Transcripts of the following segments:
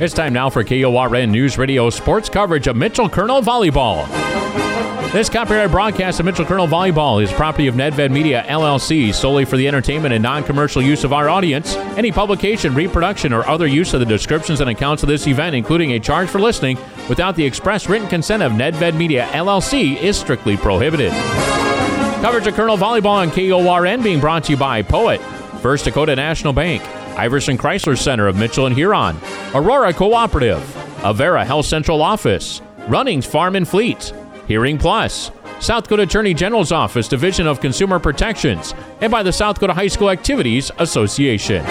It's time now for KORN News Radio sports coverage of Mitchell Colonel Volleyball. This copyrighted broadcast of Mitchell Colonel Volleyball is property of Nedved Media LLC solely for the entertainment and non-commercial use of our audience. Any publication, reproduction, or other use of the descriptions and accounts of this event, including a charge for listening, without the express written consent of Nedved Media LLC, is strictly prohibited. Coverage of Colonel Volleyball on KORN being brought to you by Poet, First Dakota National Bank, Iverson Chrysler Center of Mitchell and Huron, Aurora Cooperative, Avera Health Central Office, Runnings Farm and Fleet, Hearing Plus, South Dakota Attorney General's Office Division of Consumer Protections, and by the South Dakota High School Activities Association.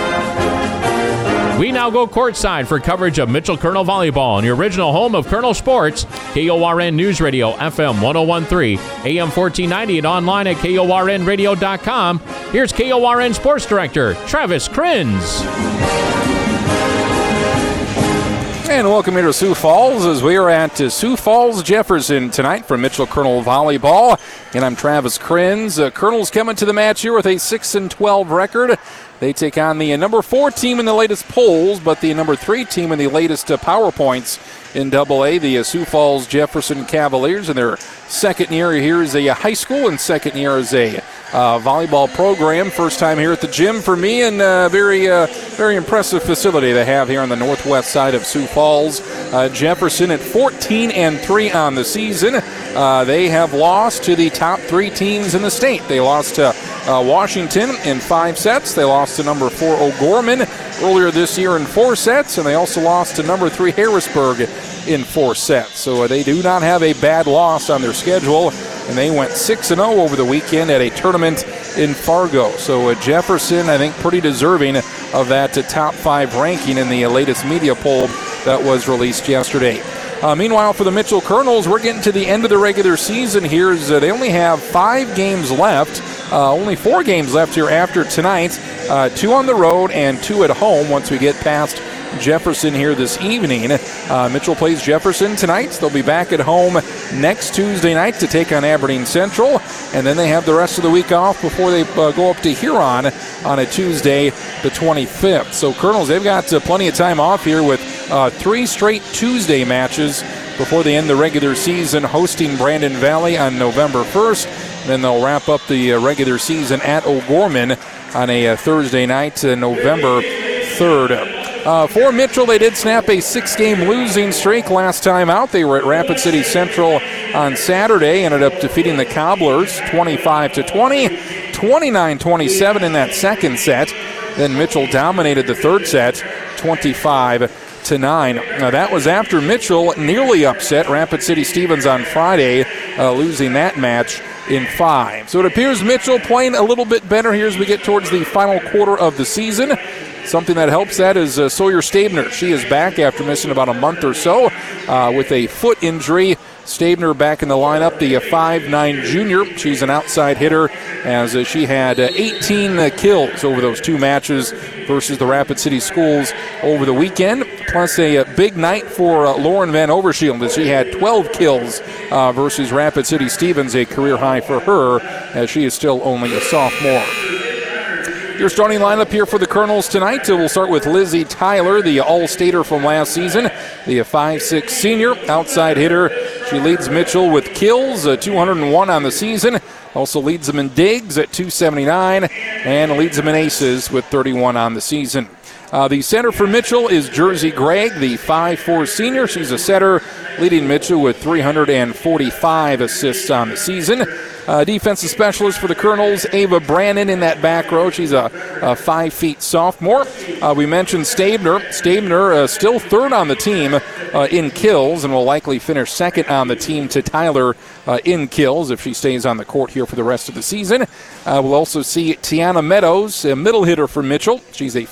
We now go courtside for coverage of Mitchell Colonel Volleyball on your original home of Colonel Sports, KORN News Radio, FM 1013, AM 1490, and online at KORNradio.com. Here's KORN Sports Director, Travis Krins. And welcome here to Sioux Falls as we are at uh, Sioux Falls Jefferson tonight for Mitchell Colonel Volleyball. And I'm Travis Krins. Uh, Colonel's coming to the match here with a 6 and 12 record. They take on the number four team in the latest polls, but the number three team in the latest uh, power points in Double A, the Sioux Falls Jefferson Cavaliers. And their second year here is a high school, and second year is a uh, volleyball program. First time here at the gym for me, and uh, very, uh, very impressive facility they have here on the northwest side of Sioux Falls. Uh, Jefferson at 14 and three on the season. Uh, they have lost to the top three teams in the state. They lost to Washington in five sets. They lost to number four O'Gorman earlier this year in four sets, and they also lost to number three Harrisburg in four sets. So they do not have a bad loss on their schedule and they went 6 0 over the weekend at a tournament in Fargo. So uh, Jefferson, I think, pretty deserving of that uh, top five ranking in the uh, latest media poll that was released yesterday. Uh, meanwhile, for the Mitchell Colonels, we're getting to the end of the regular season here. Uh, they only have five games left, uh, only four games left here after tonight. Uh, two on the road and two at home once we get past Jefferson here this evening. Uh, Mitchell plays Jefferson tonight. They'll be back at home next Tuesday night to take on Aberdeen Central, and then they have the rest of the week off before they uh, go up to Huron on a Tuesday, the 25th. So, Colonels, they've got uh, plenty of time off here with uh, three straight Tuesday matches before they end the regular season, hosting Brandon Valley on November 1st. Then they'll wrap up the uh, regular season at O'Gorman on a uh, Thursday night, November 3rd. Uh, for Mitchell, they did snap a six game losing streak last time out. They were at Rapid City Central on Saturday, ended up defeating the Cobblers 25 to 20, 29 27 in that second set. Then Mitchell dominated the third set 25 to 9. Now, that was after Mitchell nearly upset Rapid City Stevens on Friday, uh, losing that match in five. So it appears Mitchell playing a little bit better here as we get towards the final quarter of the season. Something that helps that is uh, Sawyer Stabner. She is back after missing about a month or so uh, with a foot injury. Stabner back in the lineup, the 5'9 junior. She's an outside hitter as uh, she had uh, 18 uh, kills over those two matches versus the Rapid City Schools over the weekend. Plus a, uh, big night for Lauren Van Overshield as she had 12 kills versus Rapid City Stevens, a career high for her as she is still only a sophomore. Your starting lineup here for the Colonels tonight. We'll start with Lizzie Tyler, the All-Stater from last season, the 5'6 senior outside hitter. She leads Mitchell with kills, uh, 201 on the season. Also leads them in digs at 279 and leads them in aces with 31 on the season. Uh, the center for Mitchell is Jersey Gregg, the 5'4 senior. She's a setter, leading Mitchell with 345 assists on the season. Uh, defensive specialist for the Colonels, Ava Brannon in that back row. She's a, a five feet sophomore. Uh, we mentioned Stabner. Stabner uh, still third on the team uh, in kills and will likely finish second on the team to Tyler uh, in kills if she stays on the court here for the rest of the season. Uh, we'll also see Tiana Meadows, a middle hitter for Mitchell. She's a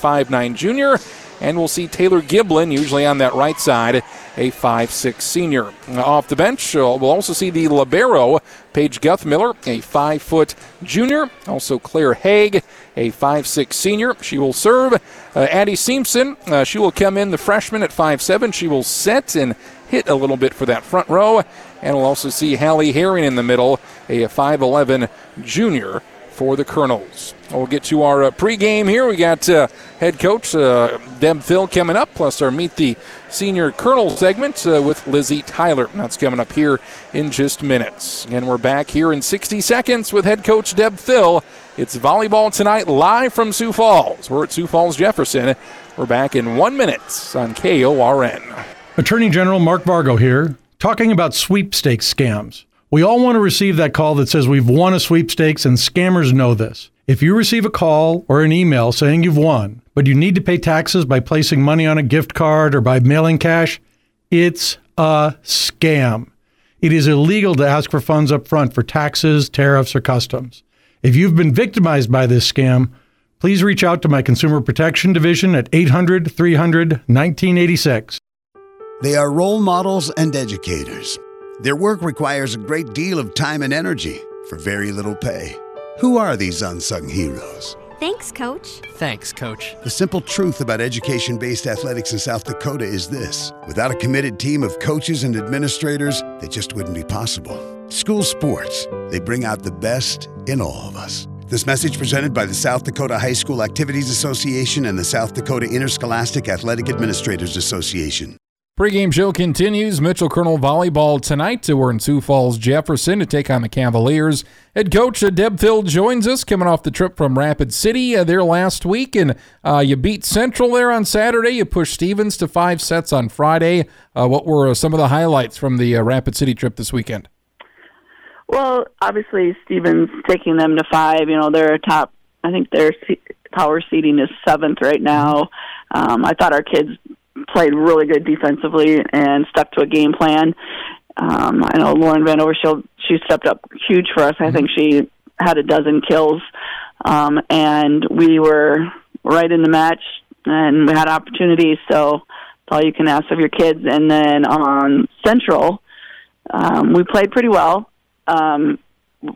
5'9 junior. And we'll see Taylor Giblin, usually on that right side, a 5'6 senior. Off the bench, we'll also see the Libero, Paige Guthmiller, a 5 foot junior. Also Claire Haig, a 5'6 senior. She will serve. Uh, Addie Simpson, uh, she will come in, the freshman at 5'7. She will set and hit a little bit for that front row. And we'll also see Hallie Herring in the middle, a 5'11 junior for the Colonels. We'll get to our uh, pregame here. We got uh, head coach uh, Deb Thill coming up, plus our Meet the Senior Colonel segment uh, with Lizzie Tyler. That's coming up here in just minutes. And we're back here in 60 seconds with head coach Deb Thill. It's volleyball tonight live from Sioux Falls. We're at Sioux Falls Jefferson. We're back in one minute on KORN. Attorney General Mark Vargo here, talking about sweepstakes scams. We all want to receive that call that says we've won a sweepstakes, and scammers know this. If you receive a call or an email saying you've won, but you need to pay taxes by placing money on a gift card or by mailing cash, it's a scam. It is illegal to ask for funds up front for taxes, tariffs, or customs. If you've been victimized by this scam, please reach out to my Consumer Protection Division at 800 300 1986. They are role models and educators. Their work requires a great deal of time and energy for very little pay. Who are these unsung heroes? Thanks, Coach. Thanks, Coach. The simple truth about education based athletics in South Dakota is this without a committed team of coaches and administrators, they just wouldn't be possible. School sports, they bring out the best in all of us. This message presented by the South Dakota High School Activities Association and the South Dakota Interscholastic Athletic Administrators Association. Pre-game show continues. Mitchell Colonel volleyball tonight. We're in Sioux Falls, Jefferson to take on the Cavaliers. Head coach uh, Deb Thill joins us, coming off the trip from Rapid City uh, there last week, and uh, you beat Central there on Saturday. You pushed Stevens to five sets on Friday. Uh, what were uh, some of the highlights from the uh, Rapid City trip this weekend? Well, obviously Stevens taking them to five. You know they're a top. I think their power seating is seventh right now. Um, I thought our kids played really good defensively and stuck to a game plan. Um, I know Lauren Van Overshield, she stepped up huge for us. I think she had a dozen kills. Um, and we were right in the match and we had opportunities. So that's all you can ask of your kids. And then on Central, um, we played pretty well. Um,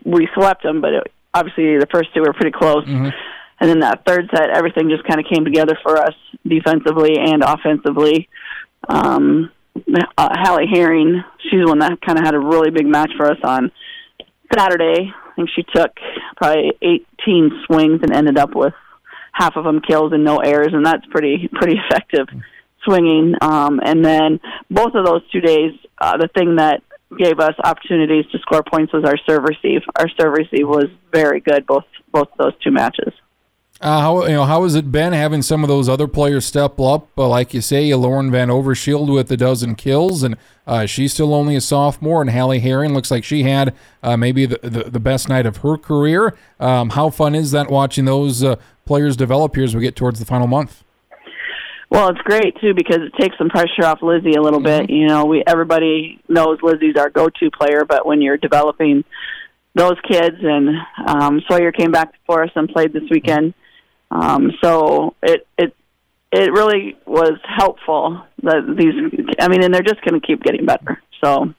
we swept them, but it, obviously the first two were pretty close. Mm-hmm. And then that third set, everything just kind of came together for us defensively and offensively. Um, uh, Hallie Herring, she's the one that kind of had a really big match for us on Saturday. I think she took probably 18 swings and ended up with half of them kills and no errors, and that's pretty pretty effective swinging. Um, and then both of those two days, uh, the thing that gave us opportunities to score points was our serve receive. Our serve receive was very good both both those two matches. Uh, how you know how has it been having some of those other players step up? Uh, like you say, Lauren Van Overshield with a dozen kills, and uh, she's still only a sophomore. And Hallie Herring looks like she had uh, maybe the, the, the best night of her career. Um, how fun is that watching those uh, players develop here as we get towards the final month? Well, it's great too because it takes some pressure off Lizzie a little mm-hmm. bit. You know, we everybody knows Lizzie's our go-to player, but when you're developing those kids, and um, Sawyer came back for us and played this weekend um, so it it it really was helpful that these. I mean, and they're just going to keep getting better. So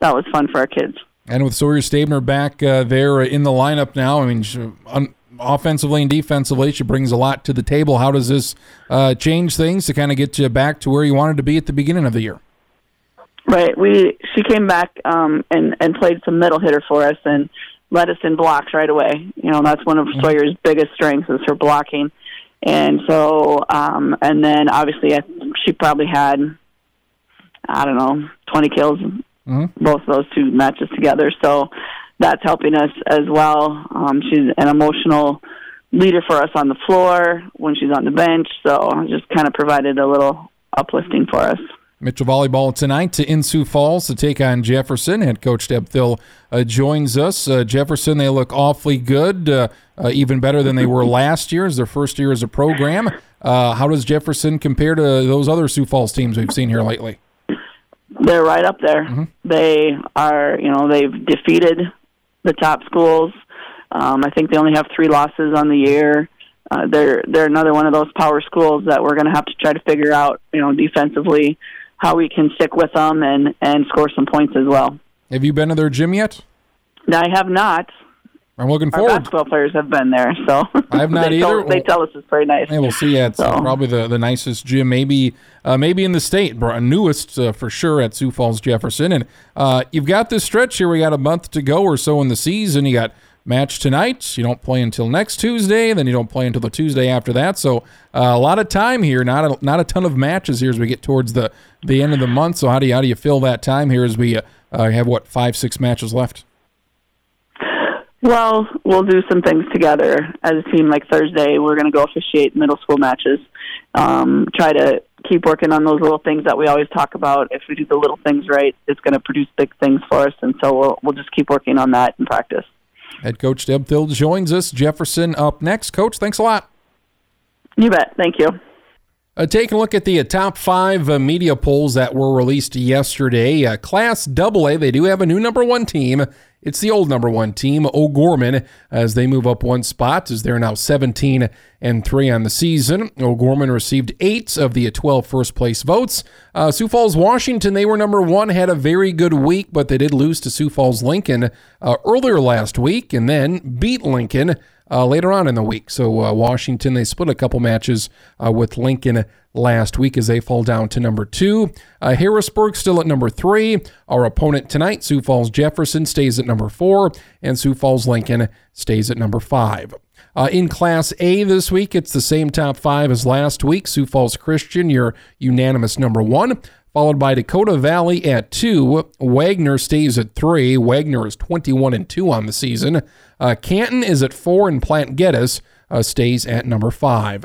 that was fun for our kids. And with Sawyer Stabner back uh, there in the lineup now, I mean, she, un- offensively and defensively, she brings a lot to the table. How does this uh, change things to kind of get you back to where you wanted to be at the beginning of the year? Right. We she came back um, and and played some middle hitter for us, and let us in blocks right away. You know, that's one of mm-hmm. Sawyer's biggest strengths is her blocking. And so, um, and then obviously, I, she probably had, I don't know, 20 kills, mm-hmm. both of those two matches together. So that's helping us as well. Um, she's an emotional leader for us on the floor when she's on the bench. So just kind of provided a little uplifting for us. Mitchell Volleyball tonight to in Sioux Falls to take on Jefferson. Head coach Deb Thill uh, joins us. Uh, Jefferson, they look awfully good, uh, uh even better than they were last year as their first year as a program. Uh, how does Jefferson compare to those other Sioux Falls teams we've seen here lately? They're right up there. Mm-hmm. They are, you know, they've defeated the top schools. Um, I think they only have three losses on the year. Uh, they're they're another one of those power schools that we're going to have to try to figure out, you know, defensively how we can stick with them and and score some points as well. Have you been to their gym yet? I have not. I'm looking Our forward. basketball players have been there, so I have not they either. Tell, they tell us it's very nice. Yeah, we'll see. Yeah, it's so. probably the, the nicest gym, maybe uh, maybe in the state, newest uh, for sure at Sioux Falls Jefferson. And uh, you've got this stretch here. We got a month to go or so in the season. You got match tonight. You don't play until next Tuesday, then you don't play until the Tuesday after that. So uh, a lot of time here, not a, not a ton of matches here as we get towards the, the end of the month. So how do you, how do you fill that time here as we uh, have what five six matches left? Well, we'll do some things together as a team. Like Thursday, we're going to go officiate middle school matches. Um, try to keep working on those little things that we always talk about. If we do the little things right, it's going to produce big things for us, and so we'll we'll just keep working on that in practice. Head coach Deb Thill joins us. Jefferson up next. Coach, thanks a lot. You bet. Thank you. Uh, take a look at the uh, top five uh, media polls that were released yesterday. Uh, Class AA, they do have a new number one team. It's the old number one team, O'Gorman, as they move up one spot, as they're now 17 and 3 on the season. O'Gorman received eight of the 12 first place votes. Uh, Sioux Falls, Washington, they were number one, had a very good week, but they did lose to Sioux Falls Lincoln uh, earlier last week and then beat Lincoln uh, later on in the week. So uh, Washington, they split a couple matches uh, with Lincoln last week as they fall down to number two. Uh, Harrisburg still at number three. Our opponent tonight, Sioux Falls Jefferson, stays at number four, and Sioux Falls Lincoln stays at number five. Uh, in Class A this week, it's the same top five as last week. Sioux Falls Christian, your unanimous number one followed by Dakota Valley at two. Wagner stays at three. Wagner is 21 and two on the season. Uh, Canton is at four, and Platte Geddes uh, stays at number five.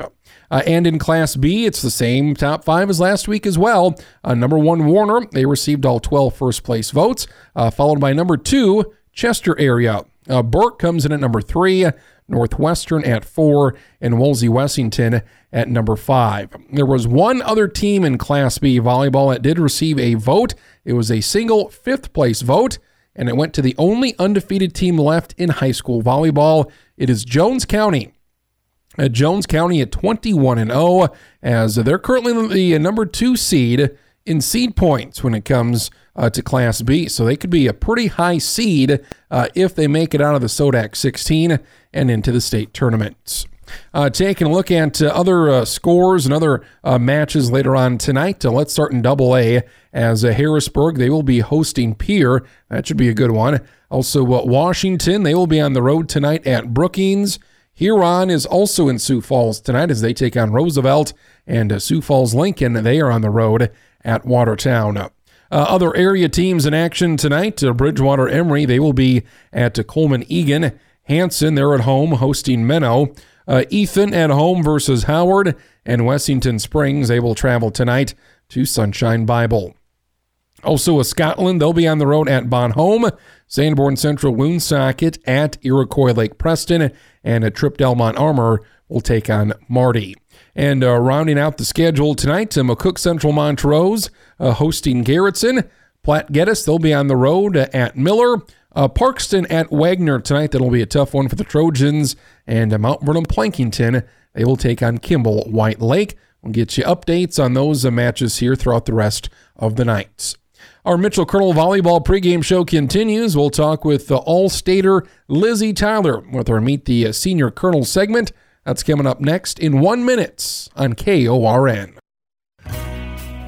Uh, and in Class B, it's the same top five as last week as well. Uh, number one, Warner, they received all 12 first place votes, uh, followed by number two, Chester area. Uh, Burke comes in at number three. Northwestern at four, and Wolsey Wessington at number five. There was one other team in Class B volleyball that did receive a vote. It was a single fifth place vote, and it went to the only undefeated team left in high school volleyball. It is Jones County. At Jones County at 21 and 0, as they're currently the number two seed in seed points when it comes uh, to Class B. So they could be a pretty high seed uh, if they make it out of the Sodak 16 and into the state tournaments. Uh, taking a look at uh, other uh, scores and other uh, matches later on tonight. Uh, let's start in Double A as uh, Harrisburg they will be hosting Pierre. That should be a good one. Also, Washington they will be on the road tonight at Brookings. Huron is also in Sioux Falls tonight as they take on Roosevelt and Sioux Falls Lincoln. They are on the road at Watertown. Uh, other area teams in action tonight uh, Bridgewater Emery, they will be at uh, Colman Egan. Hanson, they're at home hosting Menno. Uh, Ethan at home versus Howard. And Wessington Springs, they will travel tonight to Sunshine Bible. Also, a Scotland, they'll be on the road at Bon Homme. Sanborn Central Woonsocket at Iroquois Lake Preston. And a Tripp Delmont Armour will take on Marty. And uh, rounding out the schedule tonight, uh, McCook Central Montrose uh, hosting Garretson. Platte Geddes, they'll be on the road at Miller. Uh, Parkston at Wagner tonight. That'll be a tough one for the Trojans. And uh, Mount Vernon Plankinton, they will take on Kimball White Lake. We'll get you updates on those uh, matches here throughout the rest of the nights. Our Mitchell Colonel Volleyball pregame show continues. We'll talk with the All-Stater Lizzie Tyler with our Meet the Senior Colonel segment. That's coming up next in one minute on KORN.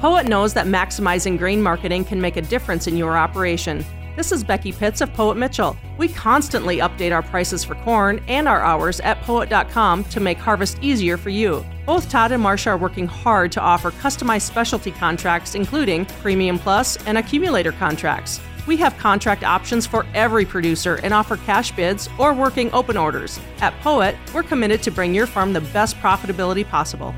Poet knows that maximizing grain marketing can make a difference in your operation. This is Becky Pitts of Poet Mitchell. We constantly update our prices for corn and our hours at poet.com to make harvest easier for you. Both Todd and Marcia are working hard to offer customized specialty contracts, including Premium Plus and Accumulator contracts. We have contract options for every producer and offer cash bids or working open orders. At Poet, we're committed to bring your farm the best profitability possible.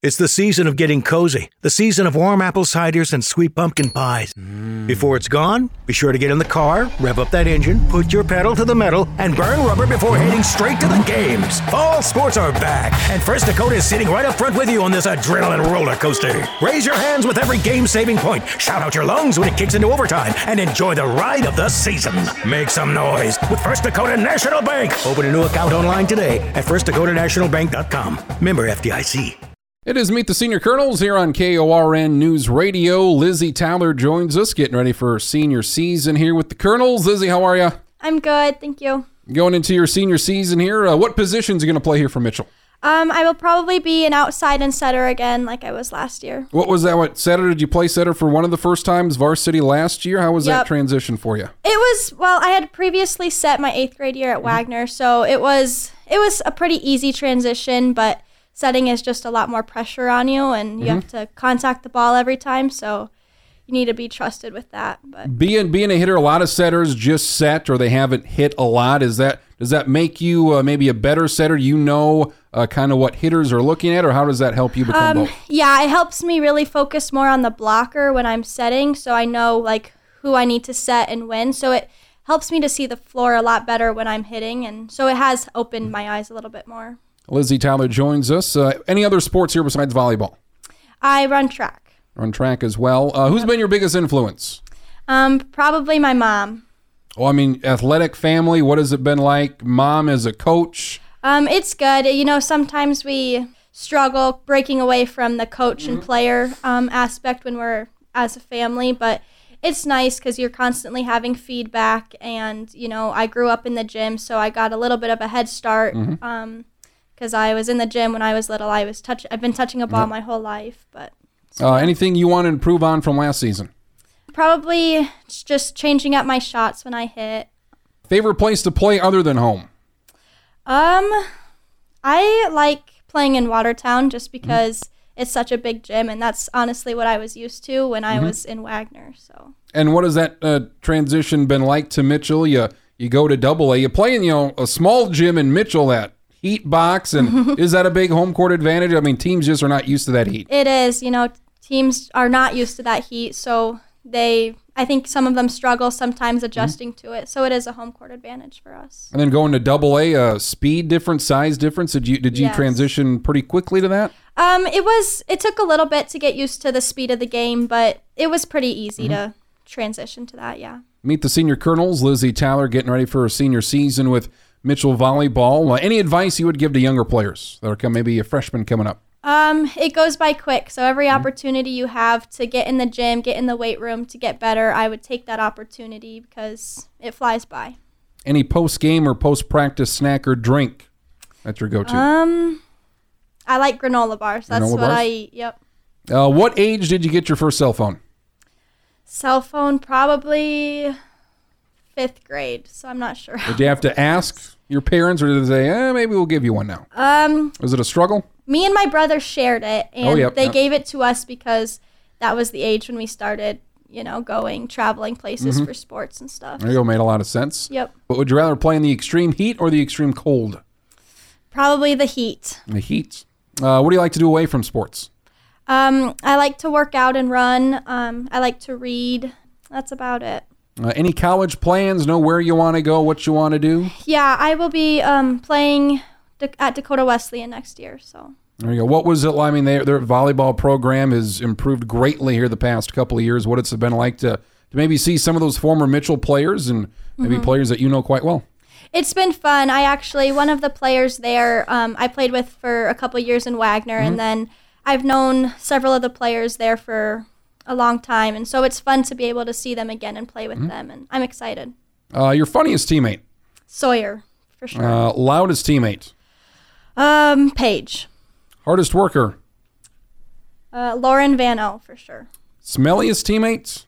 It's the season of getting cozy, the season of warm apple ciders and sweet pumpkin pies. Mm. Before it's gone, be sure to get in the car, rev up that engine, put your pedal to the metal, and burn rubber before heading straight to the games. Fall sports are back, and First Dakota is sitting right up front with you on this adrenaline roller coaster. Raise your hands with every game saving point, shout out your lungs when it kicks into overtime, and enjoy the ride of the season. Make some noise with First Dakota National Bank. Open a new account online today at firstdakotanationalbank.com. Member FDIC. It is Meet the Senior Colonels here on KORN News Radio. Lizzie Tyler joins us, getting ready for senior season here with the Colonels. Lizzie, how are you? I'm good, thank you. Going into your senior season here, uh, what positions are you going to play here for Mitchell? Um, I will probably be an outside and setter again, like I was last year. What was that? What setter did you play setter for one of the first times varsity last year? How was that transition for you? It was well. I had previously set my eighth grade year at Wagner, so it was it was a pretty easy transition. But setting is just a lot more pressure on you, and you have to contact the ball every time. So you need to be trusted with that. But Being being a hitter, a lot of setters just set or they haven't hit a lot. Is that does that make you uh, maybe a better setter? You know, uh, kind of what hitters are looking at, or how does that help you become um, both? yeah, it helps me really focus more on the blocker when I'm setting, so I know like who I need to set and when. So it helps me to see the floor a lot better when I'm hitting, and so it has opened my eyes a little bit more. Lizzie Tyler joins us. Uh, any other sports here besides volleyball? I run track. Run track as well. Uh, who's been your biggest influence? Um, probably my mom. Well, I mean, athletic family. What has it been like? Mom as a coach. Um, it's good. You know, sometimes we struggle breaking away from the coach and player um, aspect when we're as a family, but it's nice because you're constantly having feedback. And you know, I grew up in the gym, so I got a little bit of a head start. Um, because I was in the gym when I was little. I was touch. I've been touching a ball my whole life, but Uh, anything you want to improve on from last season? probably just changing up my shots when I hit. Favorite place to play other than home? Um, I like playing in Watertown just because it's such a big gym, and that's honestly what I was used to when I was in Wagner. So And what has that uh, transition been like to Mitchell? You you go to Double A. You play in you know a small gym in Mitchell that heat box, and is that a big home court advantage? I mean, teams just are not used to that heat. it is, you know, teams are not used to that heat, so they, I think some of them struggle sometimes adjusting to it. So it is a home court advantage for us. And then going to Double A, uh, speed difference, size difference. Did you did you Yes. transition pretty quickly to that? Um, it was, it took a little bit to get used to the speed of the game, but it was pretty easy to transition to that. Yeah. Meet the senior colonels, Lizzie Tyler, getting ready for her senior season with Mitchell volleyball. Uh, any advice you would give to younger players that are come, maybe a freshman coming up? Um, it goes by quick. So every opportunity you have to get in the gym, get in the weight room to get better, I would take that opportunity because it flies by. Any post game or post practice snack or drink that's your go to? Um, I like granola bars. That's Granola what bars? I eat. Yep. Uh, what age did you get your first cell phone? Cell phone probably fifth grade. So I'm not sure. Did you have to ask your parents, or did they say, eh, maybe we'll give you one now? Um, Was it a struggle? me and my brother shared it, and Oh, yep, they yep. gave it to us because that was the age when we started, you know, going traveling places Mm-hmm. for sports and stuff. There you go, made a lot of sense. Yep. But would you rather play in the extreme heat or the extreme cold? Probably the heat. The heat. Uh, what do you like to do away from sports? Um, I like to work out and run. Um, I like to read. That's about it. Uh, any college plans? Know where you want to go? What you want to do? Yeah, I will be um, playing at Dakota Wesleyan next year. So There you go. What was it? like? I mean, their their volleyball program has improved greatly here the past couple of years. What it's been like to to maybe see some of those former Mitchell players and maybe Mm-hmm. players that you know quite well. it's been fun. I actually one of the players there um, I played with for a couple years in Wagner, and then I've known several of the players there for a long time, and so it's fun to be able to see them again and play with them, and I'm excited. Uh, your funniest teammate, Sawyer for sure. uh, loudest teammate, um, Paige, hardest worker, uh, Lauren Van O for sure. smelliest teammate,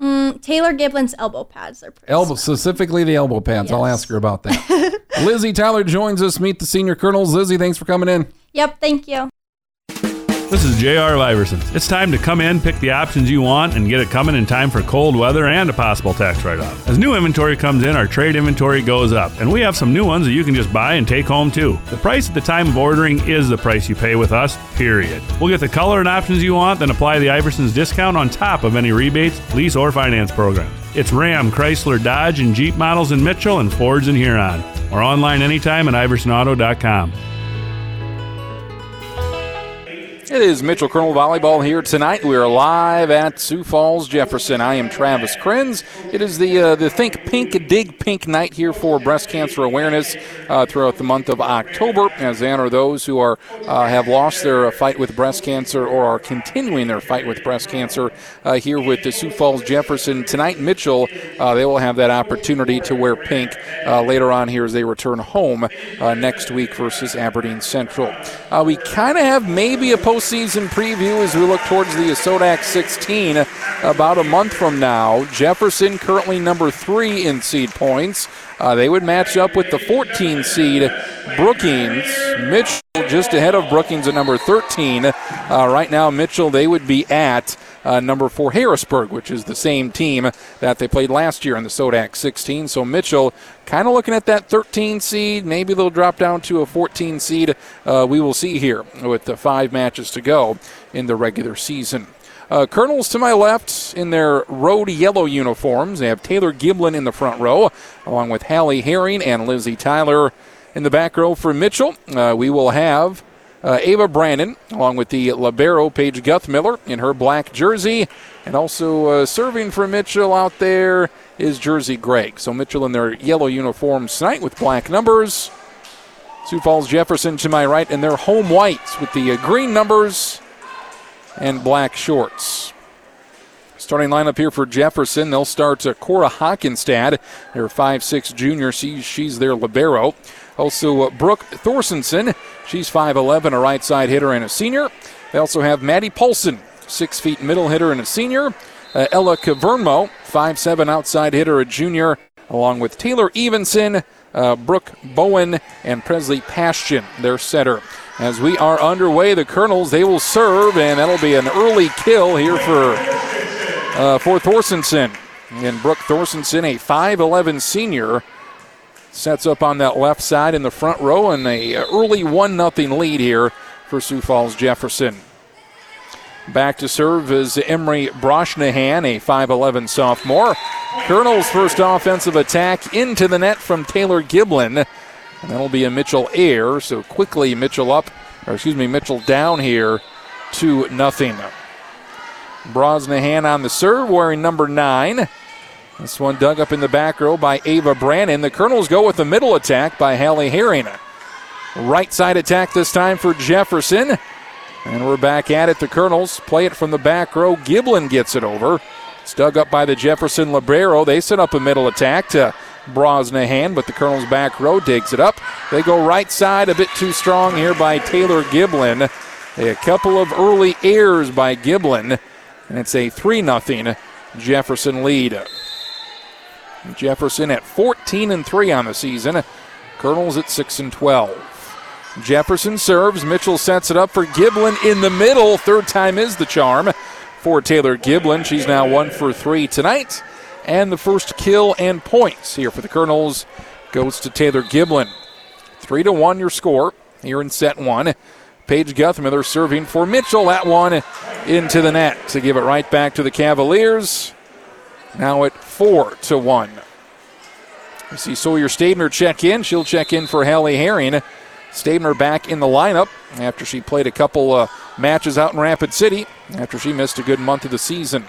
Mm, Taylor Giblin's elbow pads are pretty elbow specifically the elbow pads. I'll ask her about that. Lizzie Tyler joins us. Meet the senior colonels. Lizzie, thanks for coming in. Yep, thank you. This is JR Viverson. It's time to come in, pick the options you want, and get it coming in time for cold weather and a possible tax write off. As new inventory comes in, our trade inventory goes up, and we have some new ones that you can just buy and take home too. The price at the time of ordering is the price you pay with us, period. We'll get the color and options you want, then apply the Iverson's discount on top of any rebates, lease, or finance programs. It's Ram, Chrysler, Dodge, and Jeep models in Mitchell and Fords in Huron, or online anytime at iversonauto.com. It is Mitchell Colonel Volleyball here tonight. We are live at Sioux Falls, Jefferson. I am Travis Krenz. It is the uh, the Think Pink Dig Pink night here for breast cancer awareness uh, throughout the month of October, as they honor those who are uh, have lost their fight with breast cancer or are continuing their fight with breast cancer uh, here with the Sioux Falls Jefferson tonight. Mitchell, uh, they will have that opportunity to wear pink uh, later on here as they return home next week versus Aberdeen Central. we kind of have maybe a post postseason preview as we look towards the Sodak 16 about a month from now. Jefferson currently number three in seed points. Uh, they would match up with the 14 seed Brookings. Mitchell just ahead of Brookings at number 13. Uh, right now, Mitchell, they would be at uh, number four Harrisburg, which is the same team that they played last year in the Sodak 16. So Mitchell kind of looking at that 13 seed. Maybe they'll drop down to a 14 seed. Uh, we will see here with the five matches to go in the regular season. Uh, Colonels to my left in their road yellow uniforms. They have Taylor Giblin in the front row, along with Hallie Herring and Lizzie Tyler in the back row for Mitchell. Uh, we will have uh, Ava Brandon, along with the Libero Paige Guthmiller in her black jersey. And also uh, serving for Mitchell out there is Jersey Gregg. So Mitchell in their yellow uniforms tonight with black numbers. Sioux Falls Jefferson to my right in their home whites with the uh, green numbers and black shorts. Starting lineup here for Jefferson, they'll start uh, Cora Hockenstad, their 5'6 junior. She's, she's their Libero. Also, uh, Brooke Thorsensen. She's 5'11, a right side hitter and a senior. They also have Maddie Polson, 6 feet middle hitter and a senior. Uh, Ella Cavernmo, 5'7 outside hitter, a junior, along with Taylor Evenson, uh, Brooke Bowen, and Presley Pashtian, their setter. As we are underway, the Colonels, they will serve, and that'll be an early kill here for, uh, for Thorsensen. And Brooke Thorsensen, a 5'11 senior, sets up on that left side in the front row and a early 1 0 lead here for Sioux Falls Jefferson. Back to serve is Emery Brosnahan, a 5'11 sophomore. Colonel's first offensive attack into the net from Taylor Giblin. And that'll be a Mitchell air. So quickly Mitchell up, or excuse me, Mitchell down here to nothing. Brosnahan on the serve, wearing number nine. This one dug up in the back row by Ava Brannon. The Colonels go with the middle attack by Hallie Herring. Right side attack this time for Jefferson. And we're back at it. The Colonels play it from the back row. Giblin gets it over. It's dug up by the Jefferson Libero. They set up a middle attack to Brosnahan, but the Colonels back row digs it up. They go right side, a bit too strong here by Taylor Giblin. A couple of early errors by Giblin, and it's a 3 0 Jefferson lead. Jefferson at 14 and 3 on the season. Colonels at 6 and 12. Jefferson serves. Mitchell sets it up for Giblin in the middle. Third time is the charm for Taylor Giblin. She's now one for three tonight. And the first kill and points here for the Colonels goes to Taylor Giblin. Three to one your score here in set one. Paige Guthmiller serving for Mitchell. That one into the net to give it right back to the Cavaliers. Now at four to one. We see Sawyer Stabner check in. She'll check in for Hallie Herring. Stabner back in the lineup after she played a couple uh, matches out in Rapid City after she missed a good month of the season.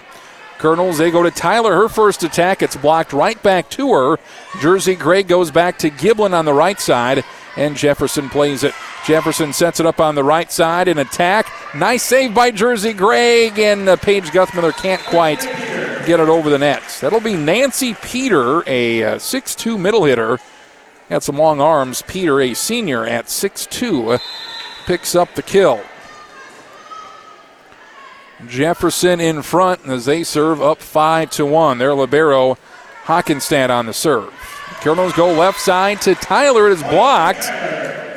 Colonels, they go to Tyler. Her first attack, it's blocked right back to her. Jersey Gregg goes back to Giblin on the right side, and Jefferson plays it. Jefferson sets it up on the right side in attack. Nice save by Jersey Gregg, and uh, Paige Guthmiller can't quite get it over the net. That'll be Nancy Peter, a uh, 6'2 middle hitter Got some long arms. Peter, a senior at 6'2, picks up the kill. Jefferson in front as they serve up 5 to 1. Their Libero Hockenstad on the serve. Colonels go left side to Tyler. It is blocked,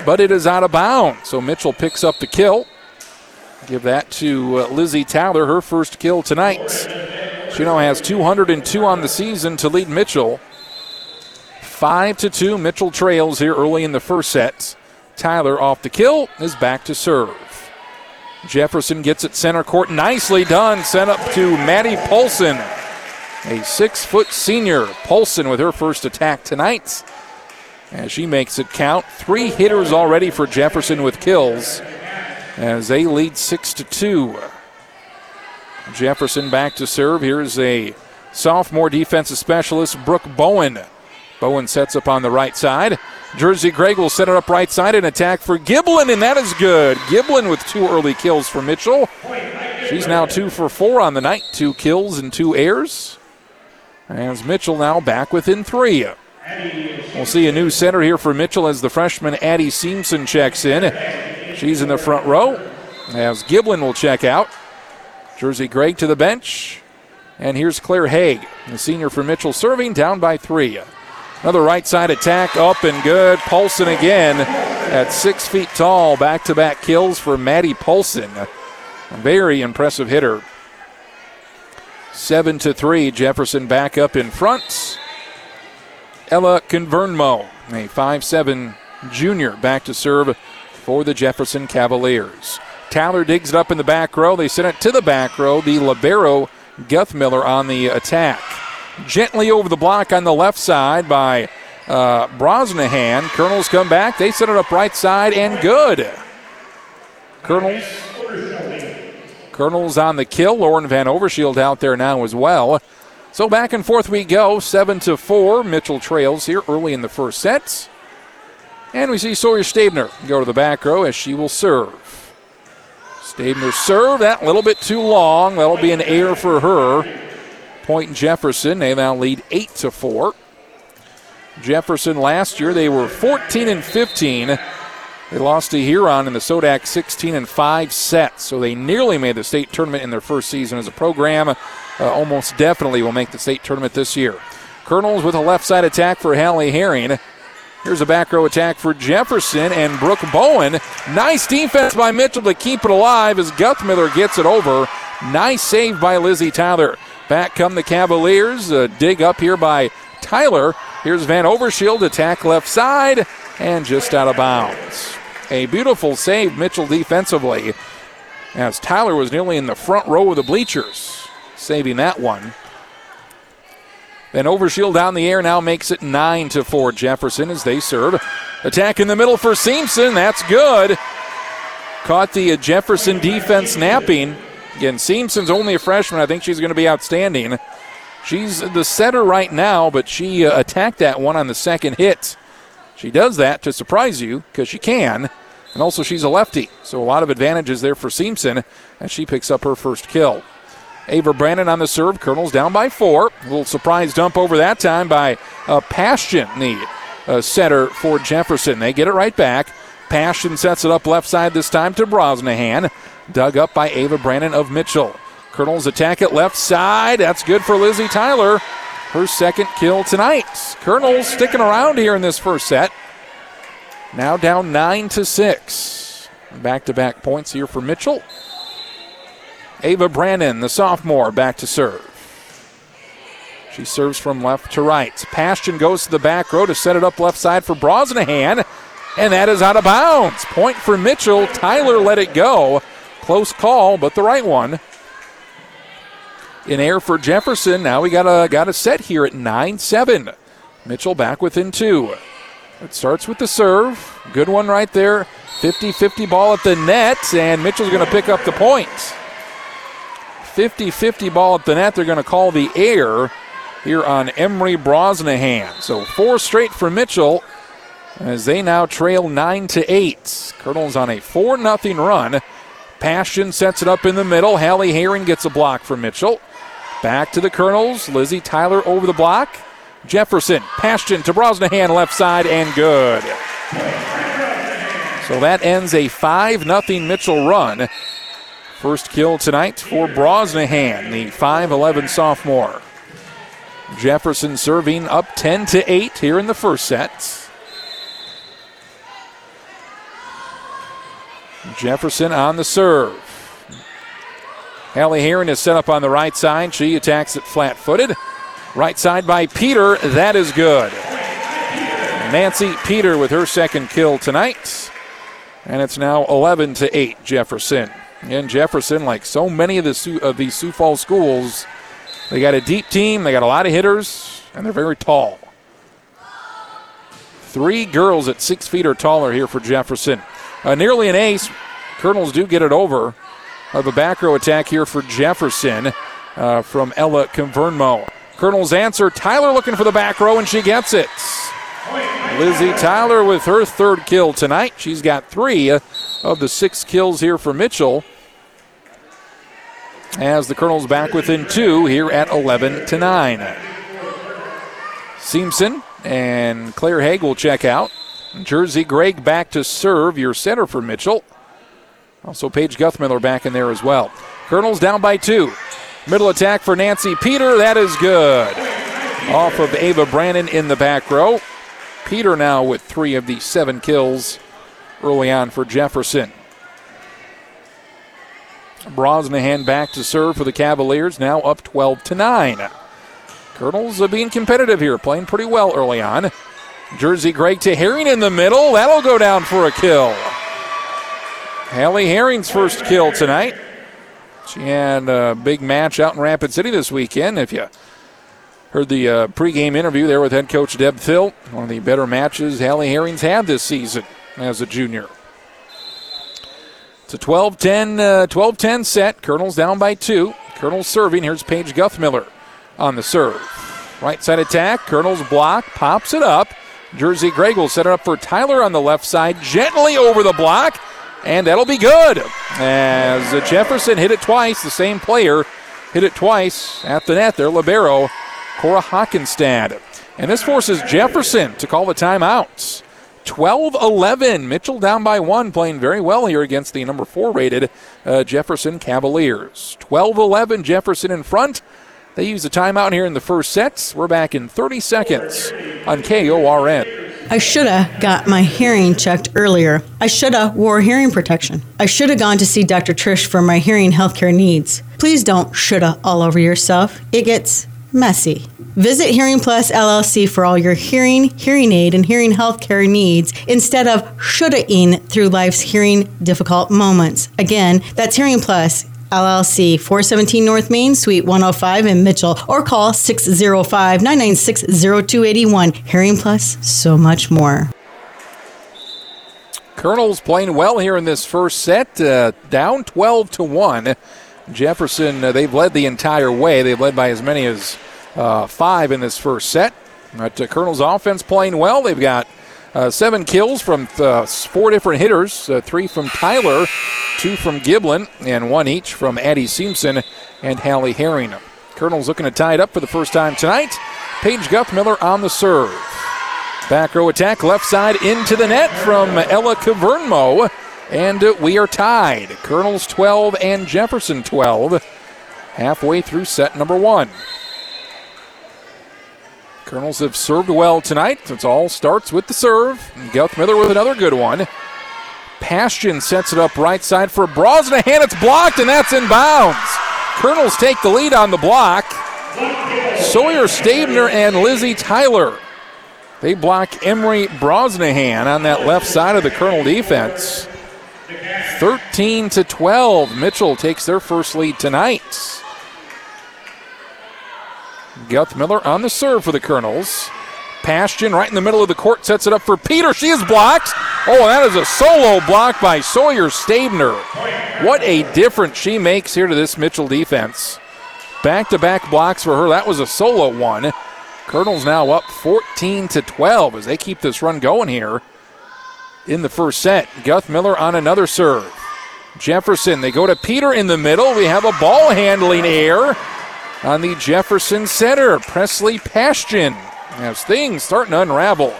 but it is out of bounds. So Mitchell picks up the kill. Give that to uh, Lizzie Tyler, her first kill tonight. She now has 202 on the season to lead Mitchell. Five to two, Mitchell trails here early in the first set. Tyler off the kill is back to serve. Jefferson gets it center court. Nicely done. Sent up to Maddie Polson. A six foot senior. Polson with her first attack tonight. As she makes it count. Three hitters already for Jefferson with kills. as they lead 6 to 2. Jefferson back to serve. Here's a sophomore defensive specialist, Brooke Bowen. Bowen sets up on the right side. Jersey Gregg will set it up right side and attack for Giblin, and that is good. Giblin with two early kills for Mitchell. She's now two for four on the night, two kills and two airs. As Mitchell now back within three. We'll see a new center here for Mitchell as the freshman Addie Seamson checks in. She's in the front row. As Giblin will check out. Jersey Gregg to the bench. And here's Claire Haig, the senior for Mitchell, serving down by three. Another right side attack up and good. Paulson again at six feet tall. Back to back kills for Maddie Paulson. A very impressive hitter. Seven to three. Jefferson back up in front. Ella Convernmo, a five-seven junior, back to serve for the Jefferson Cavaliers. Tyler digs it up in the back row. They send it to the back row. The Libero Guthmiller on the attack. Gently over the block on the left side by uh, Brosnahan. Colonels come back. They set it up right side and good. Colonels. Colonels on the kill. Lauren Van Overshield out there now as well. So back and forth we go, seven to four. Mitchell trails here early in the first set, and we see Sawyer Stabner go to the back row as she will serve. Stabner serve that a little bit too long. That'll be an error for her. Point Jefferson. They now lead eight to four. Jefferson last year they were 14 and 15. They lost to Huron in the Sodak 16 and 5 sets, so they nearly made the state tournament in their first season as a program. Uh, almost definitely will make the state tournament this year. Colonels with a left side attack for Hallie Herring. Here's a back row attack for Jefferson and Brooke Bowen. Nice defense by Mitchell to keep it alive as Guthmiller gets it over. Nice save by Lizzie Tyler. Back come the Cavaliers. Uh, dig up here by Tyler. Here's Van Overshield, attack left side, and just out of bounds. A beautiful save, Mitchell defensively, as Tyler was nearly in the front row of the bleachers, saving that one. Then Overshield down the air now makes it 9 to 4 Jefferson as they serve. Attack in the middle for Seamson. That's good. Caught the Jefferson defense napping. Again, Seamson's only a freshman. I think she's going to be outstanding. She's the setter right now, but she uh, attacked that one on the second hit. She does that to surprise you because she can. And also, she's a lefty. So, a lot of advantages there for Seamson as she picks up her first kill. Ava Brandon on the serve. Colonels down by four. A little surprise dump over that time by uh, Passion, the uh, setter for Jefferson. They get it right back. Passion sets it up left side this time to Brosnahan. Dug up by Ava Brandon of Mitchell. Colonels attack it left side. That's good for Lizzie Tyler. Her second kill tonight. Colonels sticking around here in this first set. Now down 9 to 6. Back to back points here for Mitchell. Ava Brandon, the sophomore, back to serve. She serves from left to right. Passion goes to the back row to set it up left side for Brosnahan, and that is out of bounds. Point for Mitchell. Tyler let it go. Close call, but the right one. In air for Jefferson. Now we got a got a set here at 9-7. Mitchell back within two. It starts with the serve. Good one right there. 50-50 ball at the net, and Mitchell's going to pick up the point. 50-50 ball at the net. They're going to call the air here on Emery Brosnahan. So four straight for Mitchell as they now trail 9 to 8. Colonels on a 4 0 run. Passion sets it up in the middle. Hallie Herring gets a block from Mitchell. Back to the Colonels. Lizzie Tyler over the block. Jefferson, Passion to Brosnahan, left side, and good. So that ends a 5 0 Mitchell run. First kill tonight for Brosnahan, the 5'11 sophomore. Jefferson serving up 10 to 8 here in the first set. Jefferson on the serve. Hallie Herring is set up on the right side. She attacks it flat footed. Right side by Peter. That is good. Nancy Peter with her second kill tonight. And it's now 11 to 8 Jefferson. And Jefferson, like so many of the of these Sioux Falls schools, they got a deep team, they got a lot of hitters, and they're very tall. Three girls at six feet or taller here for Jefferson. Uh, nearly an ace. Colonels do get it over. Of a back row attack here for Jefferson uh, from Ella Convernmo. Colonels answer. Tyler looking for the back row, and she gets it. Lizzie Tyler with her third kill tonight. She's got three of the six kills here for Mitchell. As the Colonels back within two here at 11 to 9. Simpson and Claire Haig will check out. Jersey Gregg back to serve, your center for Mitchell. Also, Paige Guthmiller back in there as well. Colonels down by two. Middle attack for Nancy Peter. That is good. Off of Ava Brannon in the back row. Peter now with three of the seven kills early on for Jefferson. Brosnahan back to serve for the Cavaliers, now up 12 to 9. Colonels are being competitive here, playing pretty well early on. Jersey Gregg to Herring in the middle. That'll go down for a kill. Hallie Herring's first kill tonight. She had a big match out in Rapid City this weekend. If you heard the uh, pregame interview there with head coach Deb Thill, one of the better matches Hallie Herring's had this season as a junior. It's a 12 10 uh, 12 10 set. Colonels down by two. Colonels serving. Here's Paige Guthmiller on the serve. Right side attack. Colonels block. Pops it up. Jersey Gregg will set it up for Tyler on the left side. Gently over the block. And that'll be good. As Jefferson hit it twice. The same player hit it twice at the net there. Libero, Cora Hockenstad. And this forces Jefferson to call the timeouts. 12 11. Mitchell down by one, playing very well here against the number four rated uh, Jefferson Cavaliers. 12 11. Jefferson in front. They use a timeout here in the first sets. We're back in 30 seconds on KORN. I should have got my hearing checked earlier. I should have wore hearing protection. I should have gone to see Dr. Trish for my hearing healthcare needs. Please don't shoulda all over yourself. It gets messy. Visit Hearing Plus LLC for all your hearing, hearing aid, and hearing healthcare needs instead of shoulda-ing through life's hearing difficult moments. Again, that's Hearing Plus LLC, 417 North Main, Suite 105 in Mitchell, or call 605 996 0281. Hearing Plus, so much more. Colonels playing well here in this first set, uh, down 12 to 1. Jefferson, uh, they've led the entire way. They've led by as many as uh, five in this first set. But uh, Colonel's offense playing well. They've got uh, seven kills from uh, four different hitters uh, three from Tyler, two from Giblin, and one each from Addie Simpson and Hallie Herring. Colonel's looking to tie it up for the first time tonight. Paige Guthmiller on the serve. Back row attack, left side into the net from Ella Cavernmo. And we are tied. Colonels 12 and Jefferson 12. Halfway through set number one. Colonels have served well tonight. It all starts with the serve. Guthmiller with another good one. Passion sets it up right side for Brosnahan. It's blocked, and that's in bounds. Colonels take the lead on the block. Sawyer Stabner and Lizzie Tyler. They block Emery Brosnahan on that left side of the Colonel defense. 13 to 12. Mitchell takes their first lead tonight. Guthmiller on the serve for the Colonels. Passion right in the middle of the court sets it up for Peter. She is blocked. Oh, that is a solo block by Sawyer Stabner. What a difference she makes here to this Mitchell defense. Back to back blocks for her. That was a solo one. Colonels now up 14 to 12 as they keep this run going here in the first set. Guthmiller on another serve. Jefferson, they go to Peter in the middle. We have a ball handling error on the Jefferson Center. Presley Pastion. As things starting to unravel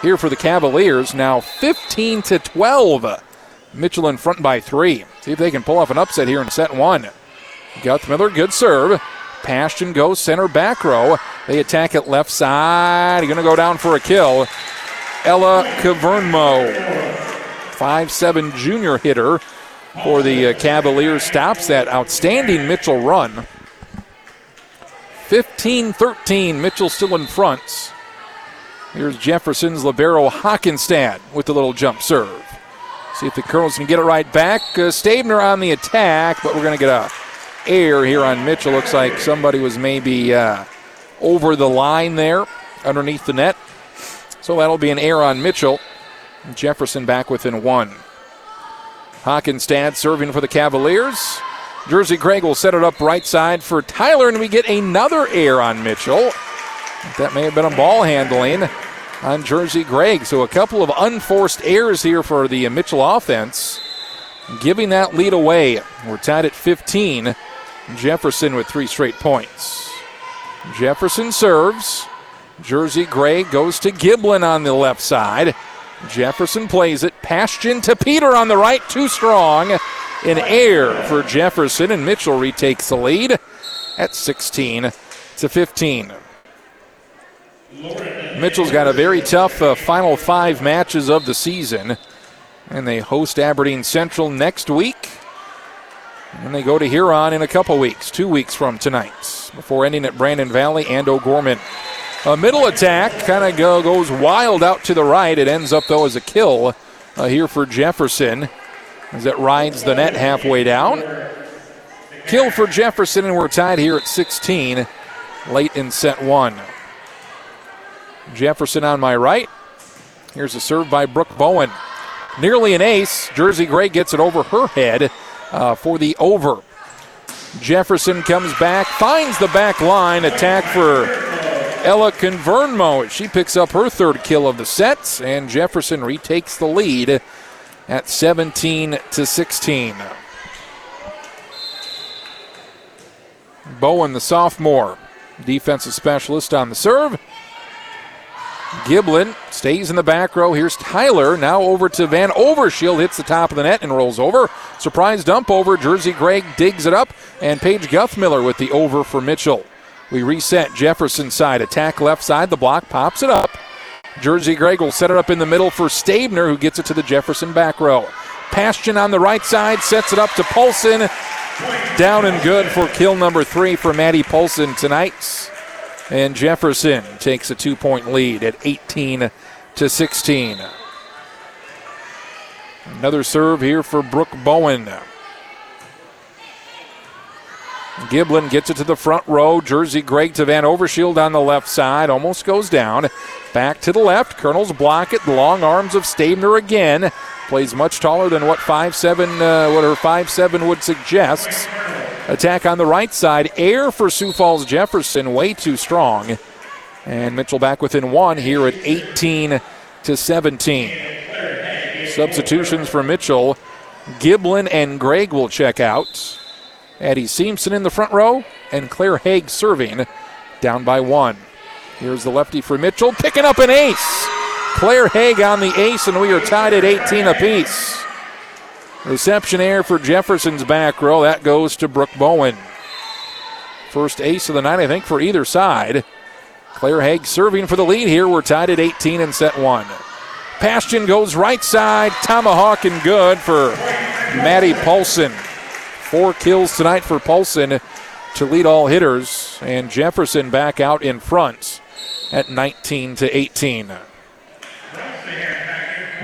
here for the Cavaliers. Now 15 to 12. Mitchell in front by three. See if they can pull off an upset here in set one. Guthmiller, good serve. Passion goes center back row. They attack it left side. Going to go down for a kill. Ella Cavernmo, five-seven junior hitter for the uh, Cavaliers, stops that outstanding Mitchell run. 15 13. Mitchell still in front. Here's Jefferson's Libero Hockenstad with the little jump serve. See if the Colonels can get it right back. Uh, Stabner on the attack, but we're going to get a air here on Mitchell. Looks like somebody was maybe uh, over the line there underneath the net. So that'll be an air on Mitchell. Jefferson back within one. Hockenstad serving for the Cavaliers. Jersey Gregg will set it up right side for Tyler, and we get another air on Mitchell. That may have been a ball handling on Jersey Gregg. So a couple of unforced errors here for the Mitchell offense, giving that lead away. We're tied at 15. Jefferson with three straight points. Jefferson serves. Jersey Gregg goes to Giblin on the left side. Jefferson plays it. Pashton to Peter on the right, too strong. An air for Jefferson, and Mitchell retakes the lead at 16 to 15. Mitchell's got a very tough uh, final five matches of the season, and they host Aberdeen Central next week. And they go to Huron in a couple weeks, two weeks from tonight, before ending at Brandon Valley and O'Gorman. A middle attack kind of go, goes wild out to the right. It ends up, though, as a kill uh, here for Jefferson as it rides the net halfway down. Kill for Jefferson, and we're tied here at 16 late in set one. Jefferson on my right. Here's a serve by Brooke Bowen. Nearly an ace. Jersey Gray gets it over her head uh, for the over. Jefferson comes back, finds the back line. Attack for Ella Convernmo. She picks up her third kill of the sets, and Jefferson retakes the lead at 17 to 16. Bowen, the sophomore, defensive specialist on the serve. Giblin stays in the back row. Here's Tyler. Now over to Van Overshield. Hits the top of the net and rolls over. Surprise dump over. Jersey Gregg digs it up. And Paige Guthmiller with the over for Mitchell. We reset Jefferson side. Attack left side. The block pops it up. Jersey Gregg will set it up in the middle for Stabner, who gets it to the Jefferson back row. Pashton on the right side sets it up to Polson. Down and good for kill number three for Maddie Polson tonight. And Jefferson takes a two point lead at 18 to 16. Another serve here for Brooke Bowen. Giblin gets it to the front row. Jersey Gregg to Van Overshield on the left side. Almost goes down. Back to the left. Colonels block it. Long arms of Stabner again. Plays much taller than what five seven, uh, what her five seven would suggest. Attack on the right side. Air for Sioux Falls Jefferson. Way too strong. And Mitchell back within one here at 18 to 17. Substitutions for Mitchell. Giblin and Gregg will check out. Addie Simpson in the front row, and Claire Haig serving down by one. Here's the lefty for Mitchell, picking up an ace. Claire Haig on the ace, and we are tied at 18 apiece. Reception air for Jefferson's back row. That goes to Brooke Bowen. First ace of the night, I think, for either side. Claire Haig serving for the lead here. We're tied at 18 in set one. Pashton goes right side, tomahawk and good for Maddie Paulson. Four kills tonight for Paulson to lead all hitters, and Jefferson back out in front at 19 to 18.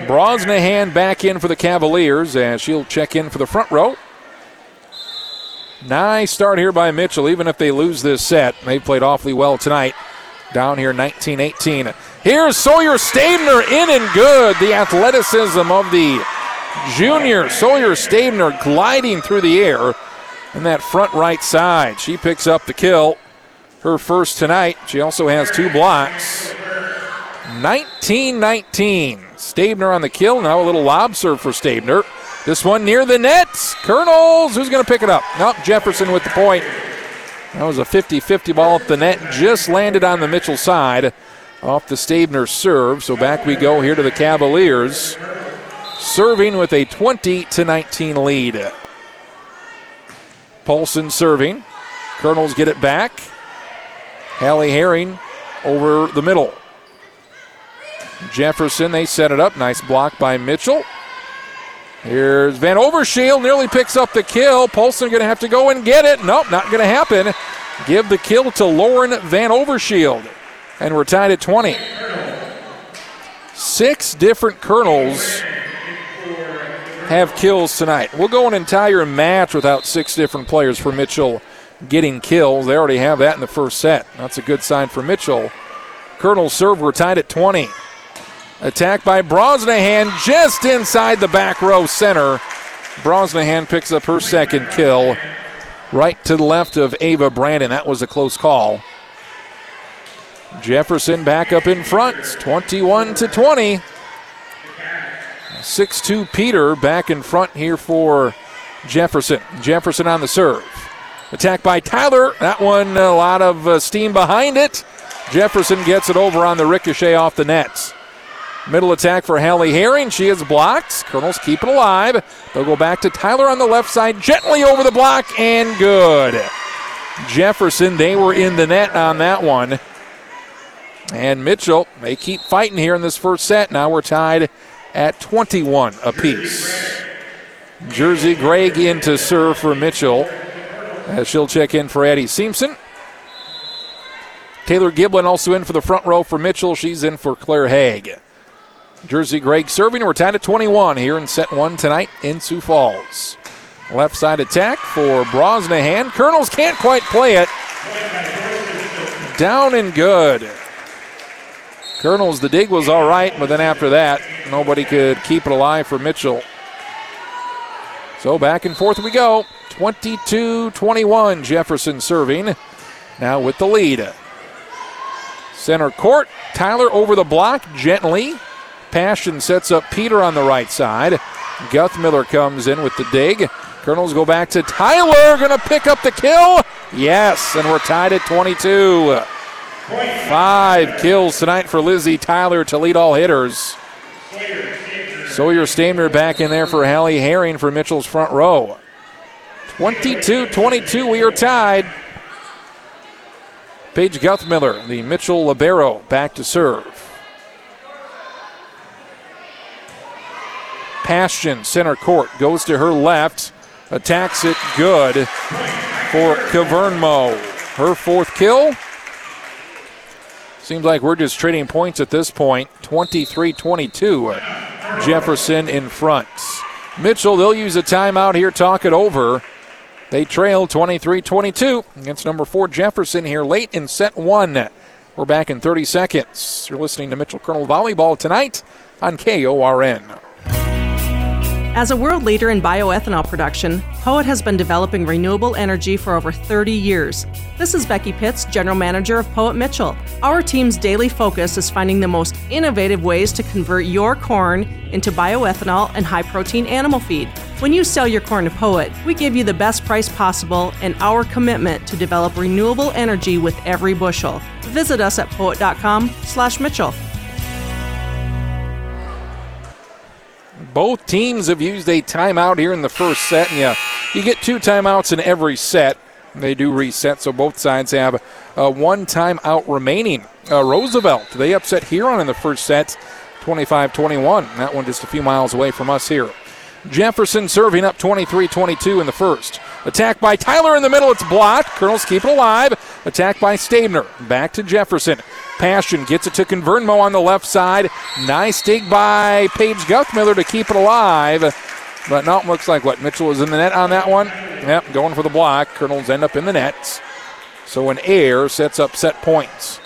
Brosnahan back in for the Cavaliers, and she'll check in for the front row. Nice start here by Mitchell, even if they lose this set. They played awfully well tonight. Down here 19 18. Here's Sawyer Stabner in and good. The athleticism of the junior Sawyer Stabner gliding through the air in that front right side. She picks up the kill, her first tonight. She also has two blocks. 19 19. Stabner on the kill. Now a little lob serve for Stabner. This one near the net. Colonels, who's going to pick it up? Nope, Jefferson with the point. That was a 50 50 ball at the net. Just landed on the Mitchell side off the Stabner serve. So back we go here to the Cavaliers. Serving with a 20 to 19 lead. Paulson serving. Colonels get it back. Hallie Herring over the middle. Jefferson, they set it up. Nice block by Mitchell. Here's Van Overshield, nearly picks up the kill. Paulson going to have to go and get it. Nope, not going to happen. Give the kill to Lauren Van Overshield. And we're tied at 20. Six different Colonels have kills tonight. We'll go an entire match without six different players for Mitchell getting kills. They already have that in the first set. That's a good sign for Mitchell. Colonel serve, we're tied at 20. Attack by Brosnahan just inside the back row center. Brosnahan picks up her second kill. Right to the left of Ava Brannon. That was a close call. Jefferson back up in front. 21 to 20. 6 2 Peter back in front here for Jefferson. Jefferson on the serve. Attack by Tyler. That one, a lot of uh, steam behind it. Jefferson gets it over on the ricochet off the nets. Middle attack for Hallie Herring. She is blocked. Colonels keep it alive. They'll go back to Tyler on the left side, gently over the block, and good. Jefferson, they were in the net on that one. And Mitchell, they keep fighting here in this first set. Now we're tied at 21 apiece. Jersey Gregg in to serve for Mitchell. As she'll check in for Addie Simpson. Taylor Giblin also in for the front row for Mitchell. She's in for Claire Haig. Jersey Gregg serving. We're tied at 21 here in set one tonight in Sioux Falls. Left side attack for Brosnahan. Colonels can't quite play it. Down and good. Colonels, the dig was all right, but then after that, nobody could keep it alive for Mitchell. So back and forth we go. 22 21, Jefferson serving. Now with the lead. Center court, Tyler over the block gently. Passion sets up Peter on the right side. Guthmiller comes in with the dig. Colonels go back to Tyler, gonna pick up the kill. Yes, and we're tied at 22. Five kills tonight for Lizzie Tyler to lead all hitters. Sawyer Stabner back in there for Hallie Herring for Mitchell's front row. 22 22, we are tied. Paige Guthmiller, the Mitchell Libero, back to serve. Passion, center court, goes to her left, attacks it good for Cavernmo. Her fourth kill. Seems like we're just trading points at this point. 23 22. Jefferson in front. Mitchell, they'll use a timeout here, talk it over. They trail 23 22 against number four Jefferson here late in set one. We're back in 30 seconds. You're listening to Mitchell Colonel Volleyball tonight on KORN. As a world leader in bioethanol production, Poet has been developing renewable energy for over 30 years. This is Becky Pitts, General Manager of Poet Mitchell. Our team's daily focus is finding the most innovative ways to convert your corn into bioethanol and high protein animal feed. When you sell your corn to Poet, we give you the best price possible and our commitment to develop renewable energy with every bushel. Visit us at poet.com/mitchell. Both teams have used a timeout here in the first set, and you, you get two timeouts in every set. They do reset, so both sides have uh, one timeout remaining. Uh, Roosevelt, they upset Huron in the first set, 25 21. That one just a few miles away from us here. Jefferson serving up 23 22 in the first. Attack by Tyler in the middle. It's blocked. Colonels keep it alive. Attack by Stabner. Back to Jefferson. Passion gets it to Convernmo on the left side. Nice dig by Paige Guthmiller to keep it alive. But no, looks like what? Mitchell was in the net on that one? Yep, going for the block. Colonels end up in the nets. So an air sets up set points.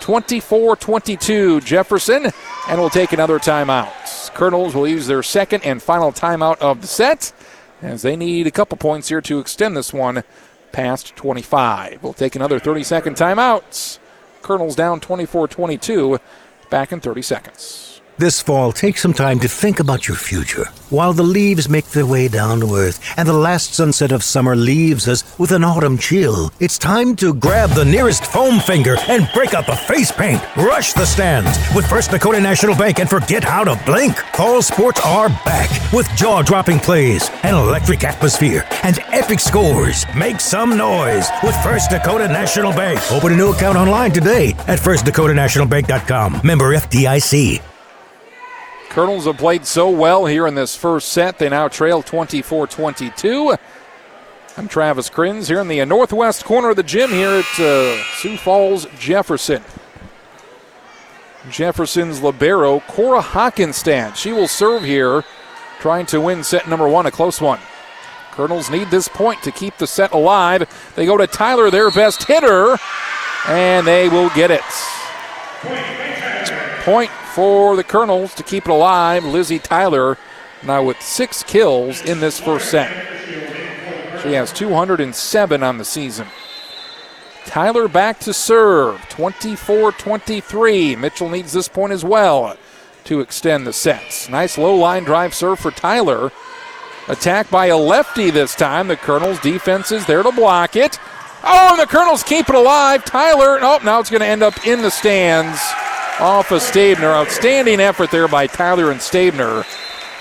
24 22 Jefferson, and we'll take another timeout. Colonels will use their second and final timeout of the set as they need a couple points here to extend this one past 25. We'll take another 30 second timeout. Colonels down 24 22, back in 30 seconds. This fall, take some time to think about your future while the leaves make their way down to earth and the last sunset of summer leaves us with an autumn chill. It's time to grab the nearest foam finger and break out the face paint. Rush the stands with First Dakota National Bank and forget how to blink. Fall sports are back with jaw dropping plays, an electric atmosphere, and epic scores. Make some noise with First Dakota National Bank. Open a new account online today at firstdakotanationalbank.com. Member FDIC. Colonels have played so well here in this first set. They now trail 24 22. I'm Travis Krenz here in the northwest corner of the gym here at uh, Sioux Falls, Jefferson. Jefferson's Libero, Cora Hockenstad. She will serve here, trying to win set number one, a close one. Colonels need this point to keep the set alive. They go to Tyler, their best hitter, and they will get it. Point for the Colonels to keep it alive. Lizzie Tyler now with six kills in this first set. She has 207 on the season. Tyler back to serve, 24 23. Mitchell needs this point as well to extend the sets. Nice low line drive serve for Tyler. Attack by a lefty this time. The Colonels' defense is there to block it. Oh, and the Colonels keep it alive. Tyler, oh, now it's going to end up in the stands off of Stabner. Outstanding effort there by Tyler and Stabner.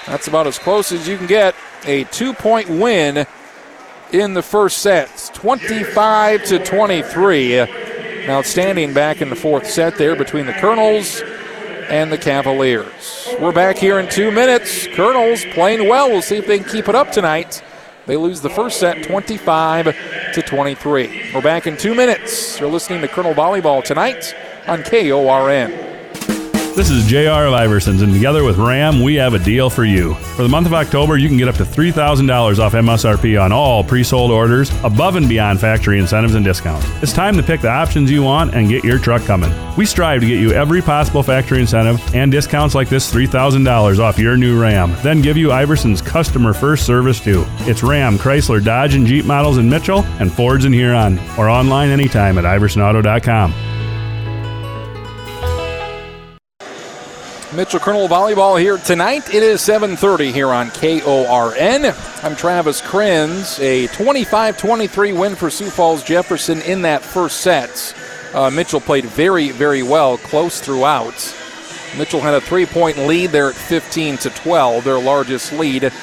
That's about as close as you can get. A two point win in the first set, 25 to 23. Outstanding back in the fourth set there between the Colonels and the Cavaliers. We're back here in two minutes. Colonels playing well. We'll see if they can keep it up tonight. They lose the first set 25 to 23. We're back in two minutes. You're listening to Colonel Volleyball tonight on KORN. This is J.R. Iversons, and together with RAM, we have a deal for you. For the month of October, you can get up to $3,000 off MSRP on all pre sold orders, above and beyond factory incentives and discounts. It's time to pick the options you want and get your truck coming. We strive to get you every possible factory incentive and discounts like this $3,000 off your new Ram, then give you Iverson's customer first service too. It's Ram, Chrysler, Dodge, and Jeep models in Mitchell and Fords in Huron, or online anytime at iversonauto.com. Mitchell Colonel volleyball here tonight. It is 7:30 here on KORN. I'm Travis Krenz. A 25-23 win for Sioux Falls Jefferson in that first set. Uh, Mitchell played very, very well, close throughout. Mitchell had a three-point lead there at 15 to 12, their largest lead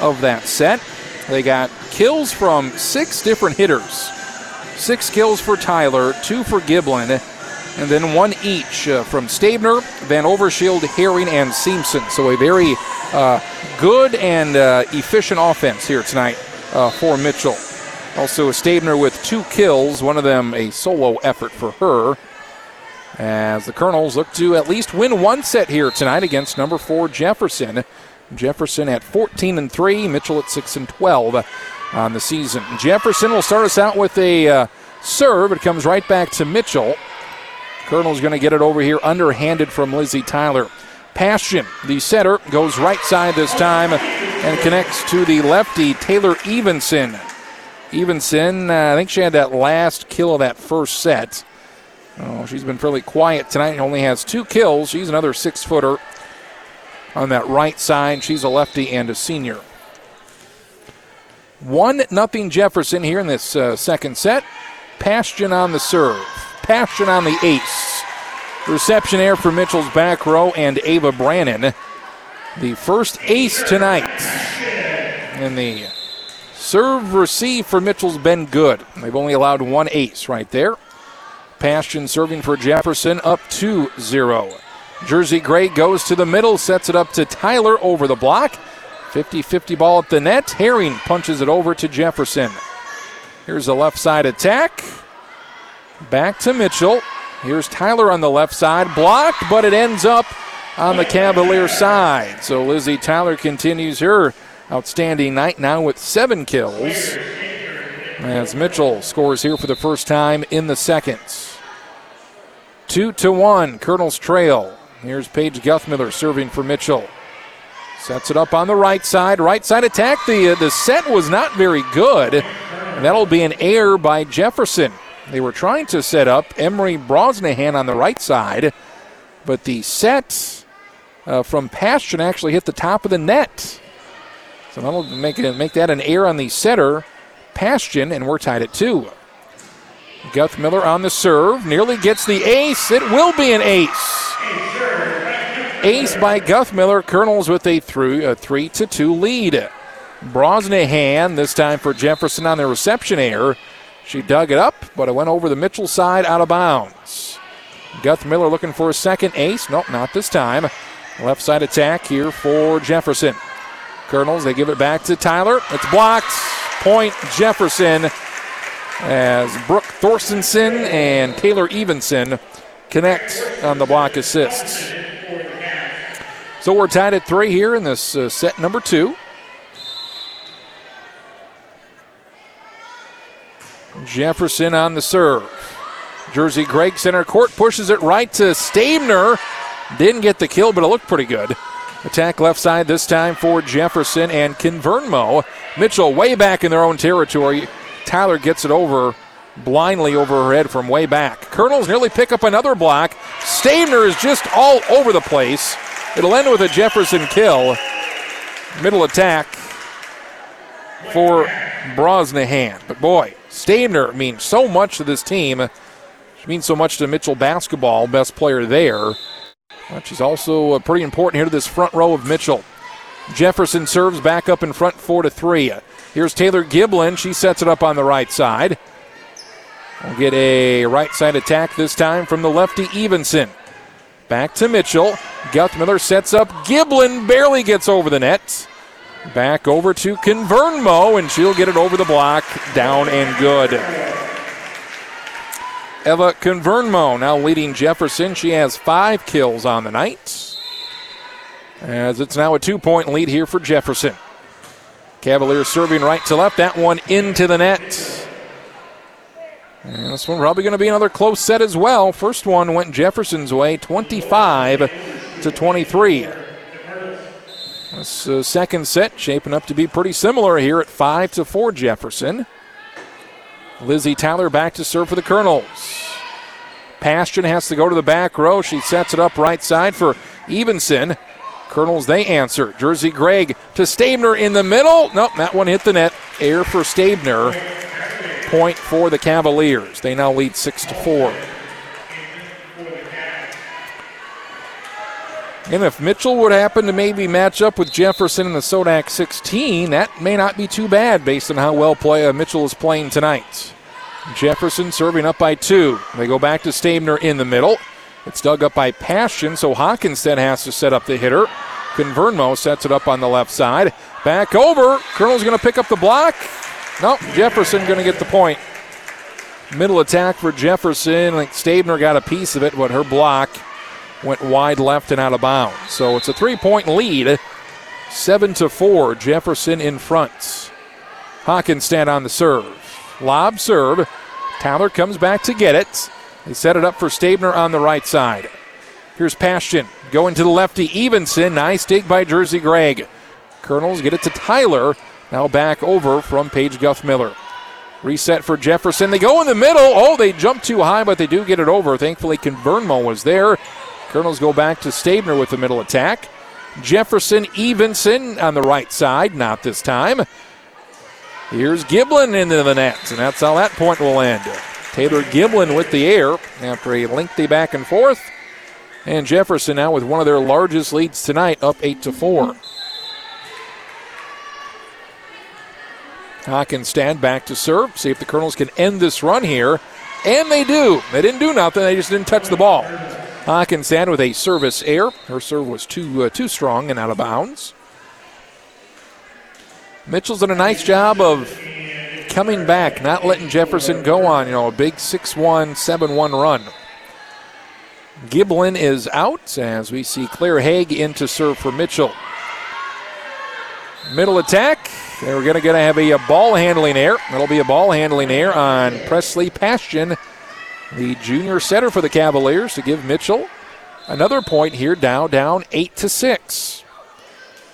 of that set. They got kills from six different hitters. Six kills for Tyler, two for Giblin, and then one each uh, from Stabner, Van Overshield, Herring, and Simpson. So a very uh, good and uh, efficient offense here tonight uh, for Mitchell. Also, Stabner with two kills, one of them a solo effort for her. As the Colonels look to at least win one set here tonight against number four Jefferson. Jefferson at 14 and 3, Mitchell at 6 and 12 on the season. Jefferson will start us out with a uh, serve. It comes right back to Mitchell. Colonel's going to get it over here underhanded from Lizzie Tyler. Passion, the setter, goes right side this time and connects to the lefty, Taylor Evenson. Evenson, uh, I think she had that last kill of that first set. Oh, she's been fairly quiet tonight. Only has two kills. She's another six footer on that right side. She's a lefty and a senior. One nothing Jefferson here in this uh, second set. Passion on the serve. Passion on the ace. Reception air for Mitchell's back row and Ava Brannon. The first ace tonight. And the serve receive for Mitchell's been good. They've only allowed one ace right there. Passion serving for Jefferson up 2 0. Jersey Gray goes to the middle, sets it up to Tyler over the block. 50 50 ball at the net. Herring punches it over to Jefferson. Here's a left side attack. Back to Mitchell. Here's Tyler on the left side. Blocked, but it ends up on the Cavalier side. So Lizzie Tyler continues her outstanding night now with seven kills. As Mitchell scores here for the first time in the seconds. Two to one, Colonel's trail. Here's Paige Guthmiller serving for Mitchell. Sets it up on the right side. Right side attack. The, uh, the set was not very good. And that'll be an error by Jefferson. They were trying to set up Emery Brosnahan on the right side, but the set uh, from Passion actually hit the top of the net. So that'll make, it, make that an error on the setter, Passion, and we're tied at two. Guthmiller on the serve, nearly gets the ace. It will be an ace. Ace by Guthmiller. Colonels with a, through, a 3 to 2 lead. Brosnahan, this time for Jefferson on the reception error. She dug it up, but it went over the Mitchell side out of bounds. Guthmiller looking for a second ace. Nope, not this time. Left side attack here for Jefferson. Colonels, they give it back to Tyler. It's blocked. Point Jefferson as Brooke Thorstensen and Taylor Evenson connect on the block assists. So we're tied at three here in this uh, set number two. Jefferson on the serve. Jersey Gregg center court pushes it right to Stabner. Didn't get the kill, but it looked pretty good. Attack left side this time for Jefferson and Convernmo. Mitchell way back in their own territory. Tyler gets it over blindly over her head from way back. Colonels nearly pick up another block. Stabner is just all over the place. It'll end with a Jefferson kill. Middle attack for Brosnahan. But boy, Stabner means so much to this team. She means so much to Mitchell basketball, best player there. But she's also uh, pretty important here to this front row of Mitchell. Jefferson serves back up in front, four to three. Here's Taylor Giblin. She sets it up on the right side. We'll get a right side attack this time from the lefty Evenson. Back to Mitchell. Guthmiller sets up. Giblin barely gets over the net. Back over to Convernmo, and she'll get it over the block. Down and good. Eva Convernmo now leading Jefferson. She has five kills on the night. As it's now a two point lead here for Jefferson. Cavaliers serving right to left. That one into the net. And this one probably going to be another close set as well. First one went Jefferson's way, 25 to 23. This uh, second set shaping up to be pretty similar here at 5 to 4 Jefferson. Lizzie Tyler back to serve for the Colonels. Passion has to go to the back row. She sets it up right side for Evenson. Colonels, they answer. Jersey Gregg to Stabner in the middle. Nope, that one hit the net. Air for Stabner point for the Cavaliers. They now lead 6 to 4. And if Mitchell would happen to maybe match up with Jefferson in the Sodak 16, that may not be too bad based on how well play, uh, Mitchell is playing tonight. Jefferson serving up by two. They go back to Stabner in the middle. It's dug up by Passion, so Hawkinstead has to set up the hitter. Convernmo sets it up on the left side. Back over. Colonel's going to pick up the block. Nope, Jefferson going to get the point. Middle attack for Jefferson. Like Stabner got a piece of it, but her block went wide left and out of bounds. So it's a three-point lead, seven to four. Jefferson in front. Hawkinstead on the serve. Lob serve. Tyler comes back to get it. They set it up for Stabner on the right side. Here's Passion going to the lefty. Evenson. Nice dig by Jersey Gregg. Colonels get it to Tyler. Now back over from Paige Guthmiller. Reset for Jefferson. They go in the middle. Oh, they jump too high, but they do get it over. Thankfully, Convernmo was there. Colonels go back to Stabner with the middle attack. Jefferson Evenson on the right side. Not this time. Here's Giblin into the net, and that's how that point will end. Taylor Giblin with the air after a lengthy back and forth. And Jefferson now with one of their largest leads tonight, up 8 to 4. Hawkinstead back to serve. See if the Colonels can end this run here. And they do. They didn't do nothing, they just didn't touch the ball. Hawkinstead with a service error. Her serve was too uh, too strong and out of bounds. Mitchell's done a nice job of coming back, not letting Jefferson go on, you know, a big 6 1, 7 1 run. Giblin is out as we see Claire Haig in to serve for Mitchell. Middle attack. They're going to have a, a, ball handling error. That'll be a ball handling error on Presley Passion, the junior setter for the Cavaliers, to give Mitchell another point here. Down, down eight to six.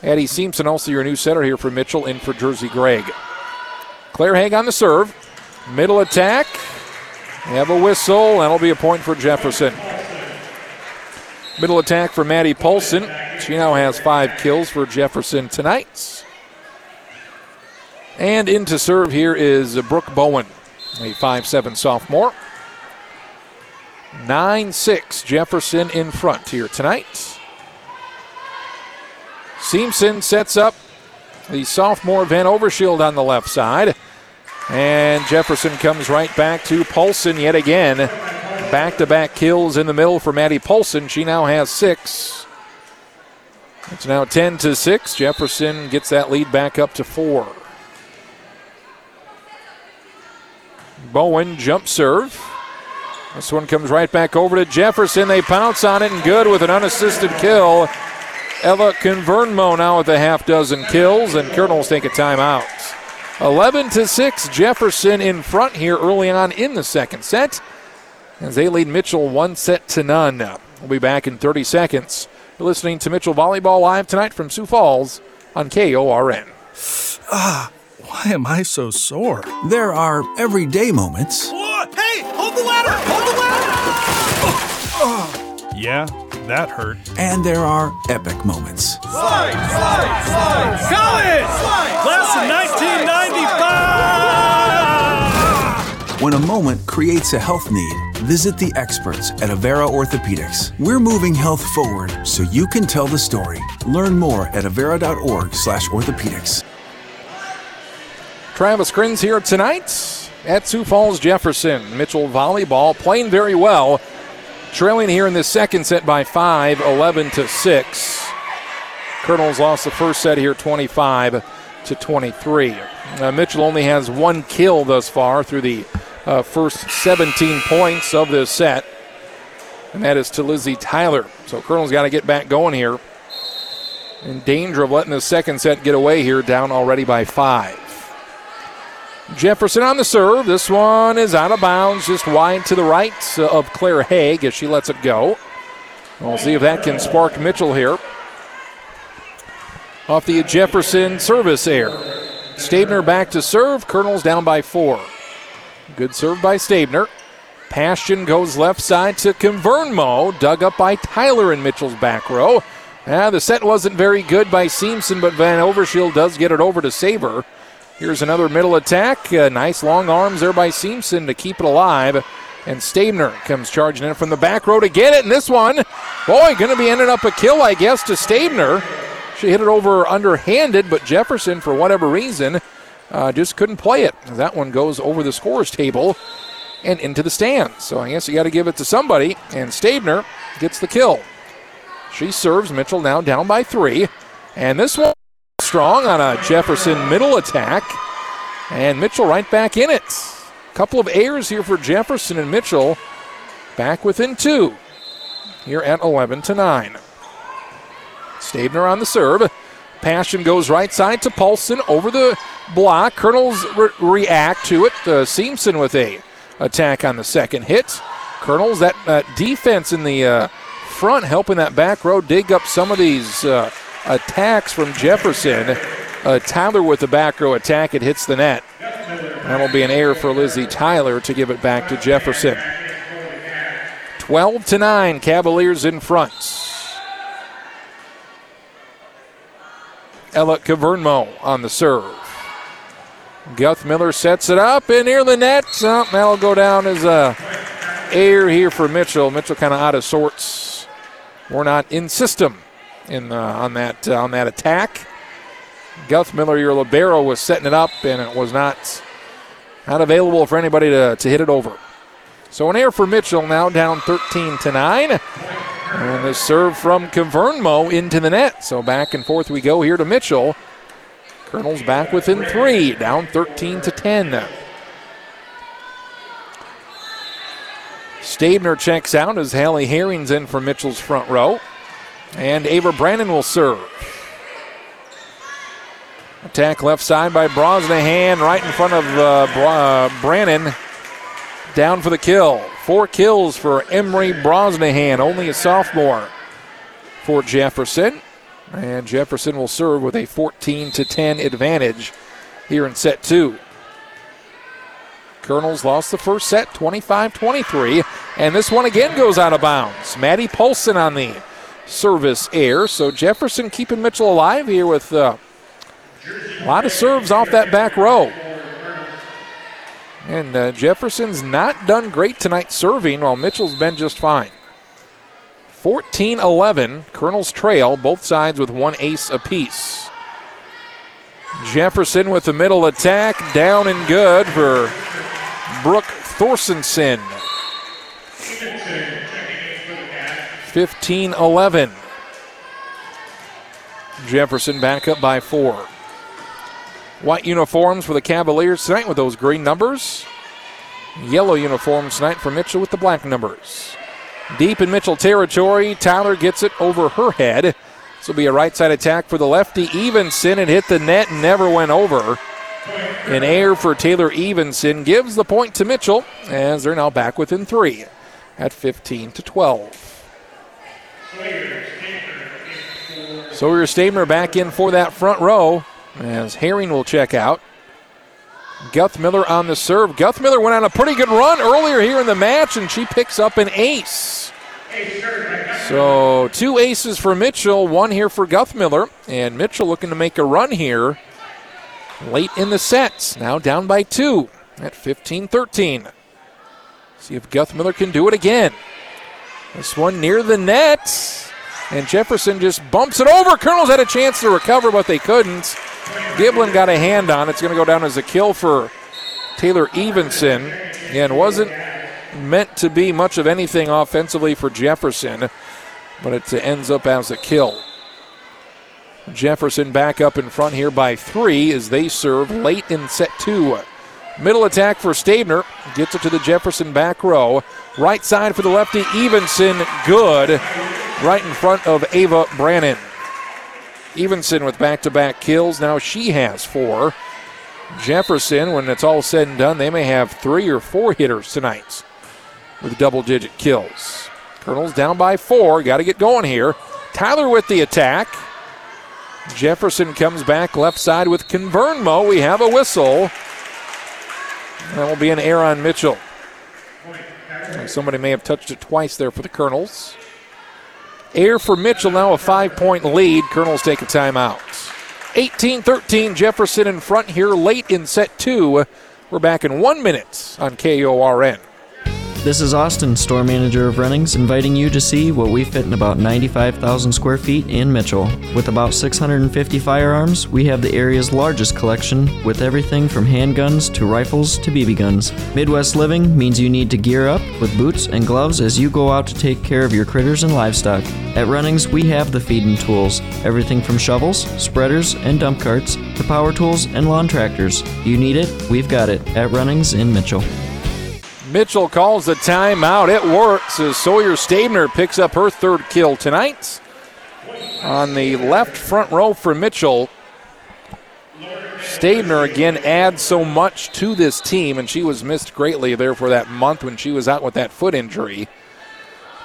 Addie Simpson, also your new setter here for Mitchell, in for Jersey Gregg. Claire Haig on the serve. Middle attack. Have a whistle. That'll be a point for Jefferson. Middle attack for Maddie Polson. She now has five kills for Jefferson tonight. And in to serve here is Brooke Bowen, a 5'7 sophomore. 9 6, Jefferson in front here tonight. Simpson sets up the sophomore Van Overshield on the left side. And Jefferson comes right back to Paulson yet again. Back to back kills in the middle for Maddie Paulson. She now has six. It's now 10 to 6. Jefferson gets that lead back up to four. Bowen jump serve. This one comes right back over to Jefferson. They pounce on it and good with an unassisted kill. Ella Convernmo now with a half dozen kills, and Colonels take a timeout. 11 to 6, Jefferson in front here early on in the second set. As they lead Mitchell one set to none. We'll be back in 30 seconds You're listening to Mitchell Volleyball live tonight from Sioux Falls on KORN. Ah, why am I so sore? There are everyday moments. hey, hold the ladder! Hold the ladder! Yeah, that hurt. And there are epic moments. Slide, slide, slide! College! Slide, Class of 1995! When a moment creates a health need, visit the experts at Avera Orthopedics. We're moving health forward so you can tell the story. Learn more at avera.org slash orthopedics. Travis Krenz here tonight at Sioux Falls Jefferson. Mitchell volleyball playing very well. Trailing here in the second set by 5, 11 to 6. Colonels lost the first set here 25 to 23. Uh, Mitchell only has one kill thus far through the uh, first 17 points of this set, and that is to Lizzie Tyler. So Colonel's got to get back going here. In danger of letting the second set get away here, down already by five. Jefferson on the serve. This one is out of bounds, just wide to the right of Claire Haig as she lets it go. We'll see if that can spark Mitchell here. Off the Jefferson service air. Stabner back to serve. Colonel's down by four. Good serve by Stabner. Passion goes left side to Convernmo, dug up by Tyler in Mitchell's back row. Ah, the set wasn't very good by Simpson, but Van Overshield does get it over to Saber. Here's another middle attack. Uh, nice long arms there by Simpson to keep it alive. And Stabner comes charging in from the back row to get it. And this one, boy, going to be ending up a kill, I guess, to Stabner. She hit it over underhanded, but Jefferson, for whatever reason, uh, just couldn't play it. That one goes over the scores table and into the stands. So I guess you got to give it to somebody. And Stabner gets the kill. She serves Mitchell now down by three. And this one strong on a Jefferson middle attack. And Mitchell right back in it. Couple of airs here for Jefferson and Mitchell. Back within two. Here at 11 to 9. Stabner on the serve. Passion goes right side to Paulson over the block. Colonels re- react to it. Uh, Simpson with a attack on the second hit. Colonels that uh, defense in the uh, front helping that back row dig up some of these uh, attacks from Jefferson. Uh, Tyler with the back row attack. It hits the net. That'll be an error for Lizzie Tyler to give it back to Jefferson. 12 to 9, Cavaliers in front. Ella Cavernmo on the serve. Guthmiller sets it up and near the net. Oh, that'll go down as a air here for Mitchell. Mitchell kind of out of sorts. We're not in system in uh, on that uh, on that attack. Guthmiller, your libero, was setting it up and it was not not available for anybody to, to hit it over. So an air for Mitchell now down 13 to 9. And the serve from Convernmo into the net. So back and forth we go here to Mitchell. Colonel's back within three, down 13 to 10. Stabner checks out as Hallie Herring's in for Mitchell's front row. And Ava Brannon will serve. Attack left side by Brosnahan, right in front of uh, uh, Brannon. Down for the kill. Four kills for Emery Brosnahan, only a sophomore for Jefferson. And Jefferson will serve with a 14 to 10 advantage here in set two. Colonels lost the first set 25 23. And this one again goes out of bounds. Maddie Polson on the service air. So Jefferson keeping Mitchell alive here with uh, a lot of serves off that back row. And uh, Jefferson's not done great tonight serving, while Mitchell's been just fine. 14 11, Colonel's trail, both sides with one ace apiece. Jefferson with the middle attack, down and good for Brooke Thorstensen. 15 11. Jefferson back up by four. White uniforms for the Cavaliers tonight with those green numbers. Yellow uniforms tonight for Mitchell with the black numbers. Deep in Mitchell territory, Tyler gets it over her head. This will be a right side attack for the lefty. Evenson. It hit the net and never went over. An air for Taylor Evenson gives the point to Mitchell as they're now back within three at 15 to 12. Sawyer Stabner back in for that front row as Herring will check out. Guthmiller on the serve. Guthmiller went on a pretty good run earlier here in the match, and she picks up an ace. So two aces for Mitchell, one here for Guthmiller, and Mitchell looking to make a run here late in the sets. Now down by two at 15 13. See if Guthmiller can do it again. This one near the net. And Jefferson just bumps it over. Colonels had a chance to recover, but they couldn't. Giblin got a hand on. It's going to go down as a kill for Taylor Evenson. And wasn't meant to be much of anything offensively for Jefferson, but it ends up as a kill. Jefferson back up in front here by three as they serve late in set two. Middle attack for Stabner. Gets it to the Jefferson back row. Right side for the lefty, Evenson. Good. Right in front of Ava Brannon. Evenson with back to back kills. Now she has four. Jefferson, when it's all said and done, they may have three or four hitters tonight with double digit kills. Colonels down by four. Got to get going here. Tyler with the attack. Jefferson comes back left side with Convernmo. We have a whistle. That will be an error on Mitchell. Somebody may have touched it twice there for the Colonels. Air for Mitchell, now a five point lead. Colonels take a timeout. 18 13, Jefferson in front here late in set two. We're back in one minute on KORN. This is Austin, store manager of Runnings, inviting you to see what we fit in about 95,000 square feet in Mitchell. With about 650 firearms, we have the area's largest collection with everything from handguns to rifles to BB guns. Midwest living means you need to gear up with boots and gloves as you go out to take care of your critters and livestock. At Runnings, we have the feeding tools everything from shovels, spreaders, and dump carts to power tools and lawn tractors. You need it, we've got it at Runnings in Mitchell. Mitchell calls the timeout. It works as Sawyer Stabner picks up her third kill tonight. On the left front row for Mitchell, Stabner again adds so much to this team, and she was missed greatly there for that month when she was out with that foot injury.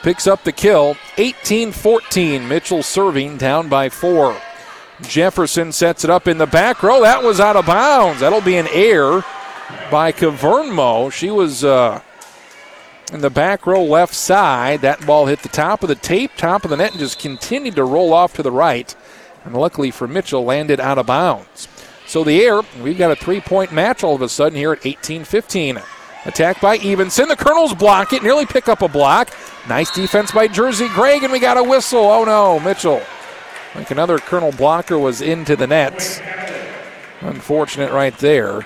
Picks up the kill. 18 14. Mitchell serving down by four. Jefferson sets it up in the back row. That was out of bounds. That'll be an error by Cavernmo. She was uh, in the back row left side. That ball hit the top of the tape, top of the net, and just continued to roll off to the right. And luckily for Mitchell, landed out of bounds. So the air, we've got a three point match all of a sudden here at 18 15. Attack by Evenson. The Colonels block it, nearly pick up a block. Nice defense by Jersey Gregg, and we got a whistle. Oh no, Mitchell. Like another Colonel blocker was into the nets. Unfortunate right there.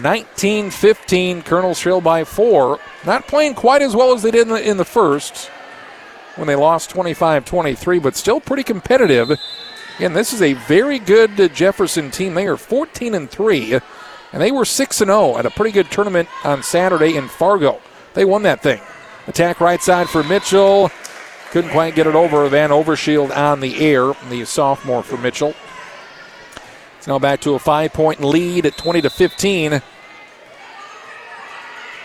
19 15, Colonels trail by four. Not playing quite as well as they did in the, in the first when they lost 25 23, but still pretty competitive. Again, this is a very good uh, Jefferson team. They are 14 and 3, and they were 6 and 0 at a pretty good tournament on Saturday in Fargo. They won that thing. Attack right side for Mitchell. Couldn't quite get it over. Van Overshield on the air, the sophomore for Mitchell. It's now back to a five point lead at 20 to 15.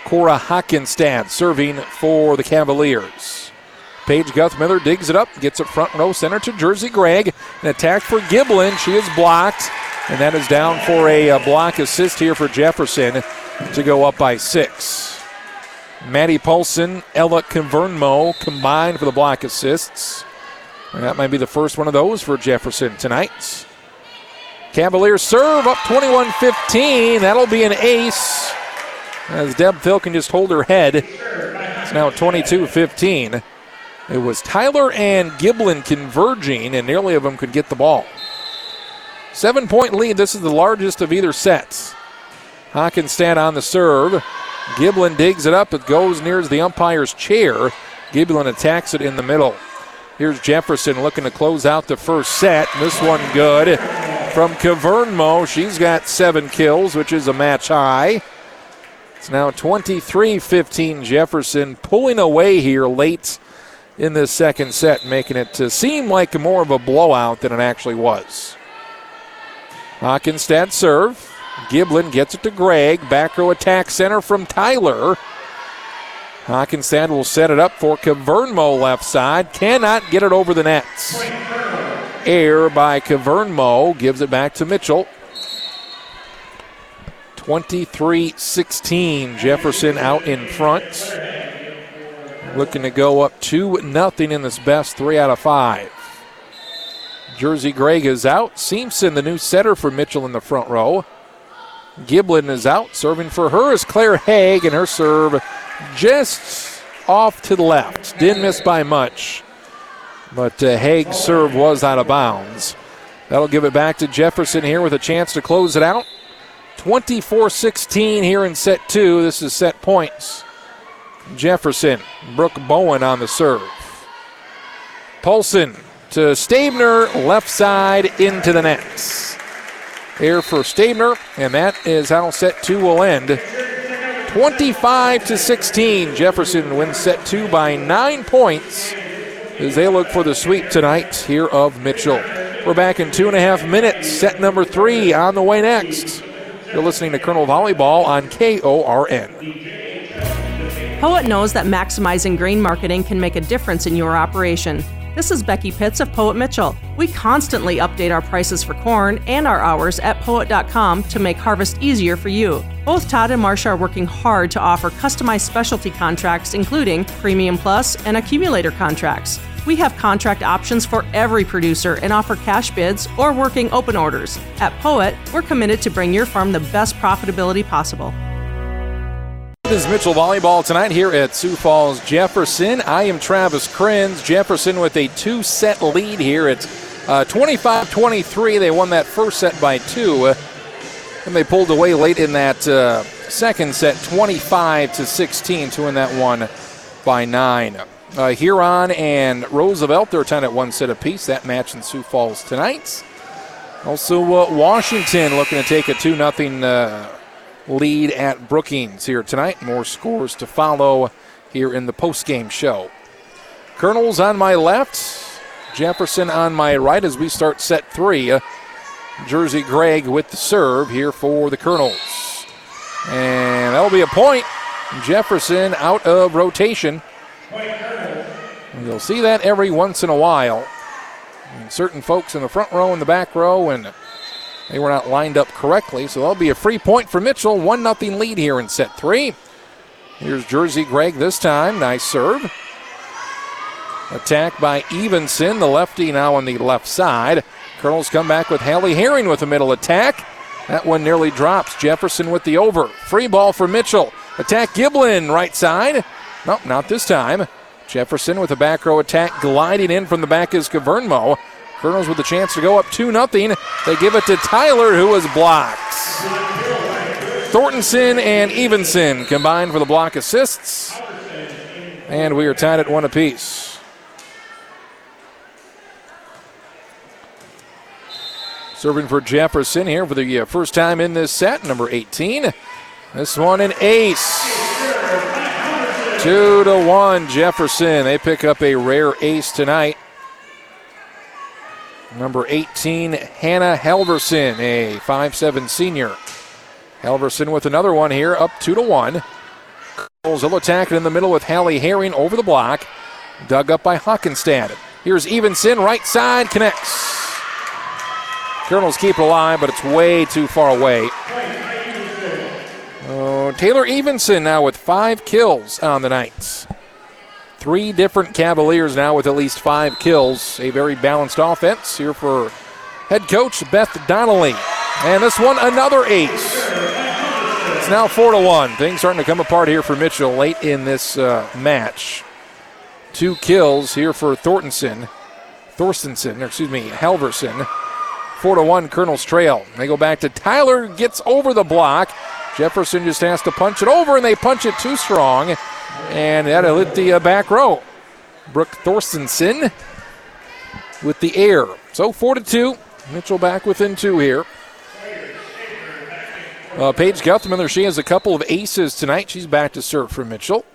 Cora Hockenstad serving for the Cavaliers. Paige Guthmiller digs it up, gets it front row center to Jersey Gregg. An attack for Giblin. She is blocked, and that is down for a, a block assist here for Jefferson to go up by six. Maddie Paulson, Ella Convernmo combined for the block assists. And that might be the first one of those for Jefferson tonight. Cavaliers serve up 21 15. That'll be an ace. As Deb Thill can just hold her head. It's now 22 15. It was Tyler and Giblin converging, and nearly of them could get the ball. Seven point lead. This is the largest of either sets. Hockenstad on the serve. Giblin digs it up. It goes near the umpire's chair. Giblin attacks it in the middle. Here's Jefferson looking to close out the first set. This one good from Cavernmo. She's got seven kills, which is a match high. It's now 23 15 Jefferson pulling away here late in this second set, making it to seem like more of a blowout than it actually was. Hockenstad serve. Giblin gets it to Gregg. Back row attack center from Tyler. Hockenstad will set it up for Cavernmo left side. Cannot get it over the nets. Air by Cavernmo. Gives it back to Mitchell. 23 16. Jefferson out in front. Looking to go up 2 nothing in this best three out of five. Jersey Gregg is out. Seamson, the new setter for Mitchell in the front row. Giblin is out. Serving for her is Claire Haig, and her serve just off to the left. Didn't miss by much, but uh, Haig's serve was out of bounds. That'll give it back to Jefferson here with a chance to close it out. 24 16 here in set two. This is set points. Jefferson, Brooke Bowen on the serve. Paulson to Stabner, left side into the nets. Here for Stabner, and that is how set two will end. 25 to 16. Jefferson wins set two by nine points as they look for the sweep tonight here of Mitchell. We're back in two and a half minutes. Set number three on the way next. You're listening to Colonel Volleyball on KORN. Poet knows that maximizing grain marketing can make a difference in your operation. This is Becky Pitts of Poet Mitchell. We constantly update our prices for corn and our hours at poet.com to make harvest easier for you. Both Todd and Marcia are working hard to offer customized specialty contracts, including Premium Plus and Accumulator contracts. We have contract options for every producer and offer cash bids or working open orders. At Poet, we're committed to bring your farm the best profitability possible. This is Mitchell Volleyball tonight here at Sioux Falls Jefferson. I am Travis Krenz. Jefferson with a two set lead here. It's 25 uh, 23. They won that first set by two. Uh, and they pulled away late in that uh, second set, 25 to 16, to win that one by nine. Uh, Huron and Roosevelt, they're tied at one set apiece. That match in Sioux Falls tonight. Also, uh, Washington looking to take a 2 0 lead at Brookings here tonight. More scores to follow here in the postgame show. Colonels on my left, Jefferson on my right as we start set three. Uh, Jersey Gregg with the serve here for the Colonels. And that'll be a point. Jefferson out of rotation. You'll see that every once in a while. And certain folks in the front row and the back row and they were not lined up correctly, so that'll be a free point for Mitchell. 1 0 lead here in set three. Here's Jersey Gregg this time. Nice serve. Attack by Evenson, the lefty now on the left side. Colonels come back with Hallie Herring with a middle attack. That one nearly drops. Jefferson with the over. Free ball for Mitchell. Attack Giblin, right side. Nope, not this time. Jefferson with a back row attack gliding in from the back is Cavernmo. Colonels with a chance to go up 2 0. They give it to Tyler, who was blocked. Thorntonson and Evenson combined for the block assists. And we are tied at one apiece. Serving for Jefferson here for the uh, first time in this set, number 18. This one an ace. Two to one, Jefferson. They pick up a rare ace tonight. Number 18, Hannah Helverson, a 5'7 senior. Helverson with another one here, up 2 to 1. Colonels will attack it in the middle with Hallie Herring over the block. Dug up by Hockenstad. Here's Evenson, right side, connects. Colonels keep it alive, but it's way too far away. Taylor Evenson now with five kills on the night. Three different Cavaliers now with at least five kills. A very balanced offense here for head coach Beth Donnelly. And this one, another ace. It's now four to one. Things starting to come apart here for Mitchell late in this uh, match. Two kills here for Thorntonson, Thorstensen, excuse me, Halverson. Four to one, Colonel's Trail. They go back to Tyler, gets over the block. Jefferson just has to punch it over, and they punch it too strong. And that'll hit the uh, back row. Brooke Thorstensen with the air. So 4 to 2. Mitchell back within two here. Uh, Paige Guthmiller, she has a couple of aces tonight. She's back to serve for Mitchell.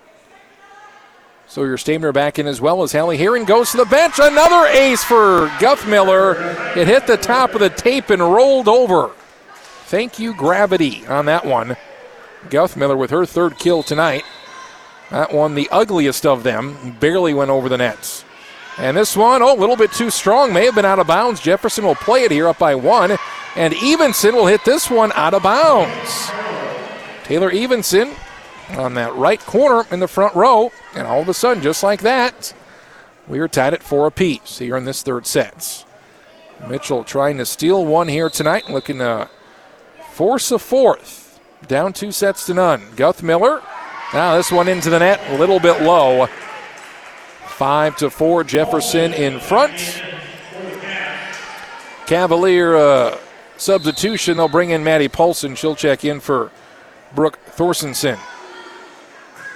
So your Stabner back in as well as Hallie Herring goes to the bench. Another ace for Guthmiller. It hit the top of the tape and rolled over. Thank you, gravity, on that one. Guthmiller with her third kill tonight. That one, the ugliest of them, barely went over the nets. And this one, oh, a little bit too strong. May have been out of bounds. Jefferson will play it here up by one. And Evenson will hit this one out of bounds. Taylor Evenson on that right corner in the front row. And all of a sudden, just like that, we are tied at four apiece here in this third set. Mitchell trying to steal one here tonight, looking to force a fourth. Down two sets to none. Guthmiller. Now this one into the net, a little bit low. Five to four, Jefferson in front. Cavalier uh, substitution. They'll bring in Maddie Paulson. She'll check in for Brooke Thorstensen.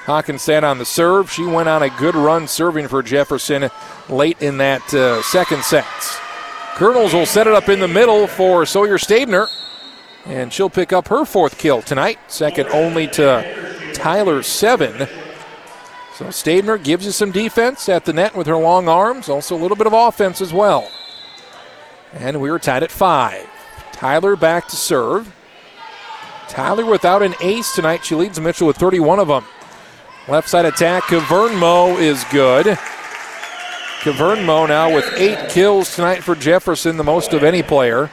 Hockenstad on the serve. She went on a good run serving for Jefferson late in that uh, second set. Colonels will set it up in the middle for Sawyer Stabner, and she'll pick up her fourth kill tonight, second only to Tyler Seven. So Stabner gives you some defense at the net with her long arms, also a little bit of offense as well. And we were tied at five. Tyler back to serve. Tyler without an ace tonight. She leads Mitchell with 31 of them. Left side attack. Cavernmo is good. Cavernmo now with eight kills tonight for Jefferson, the most of any player.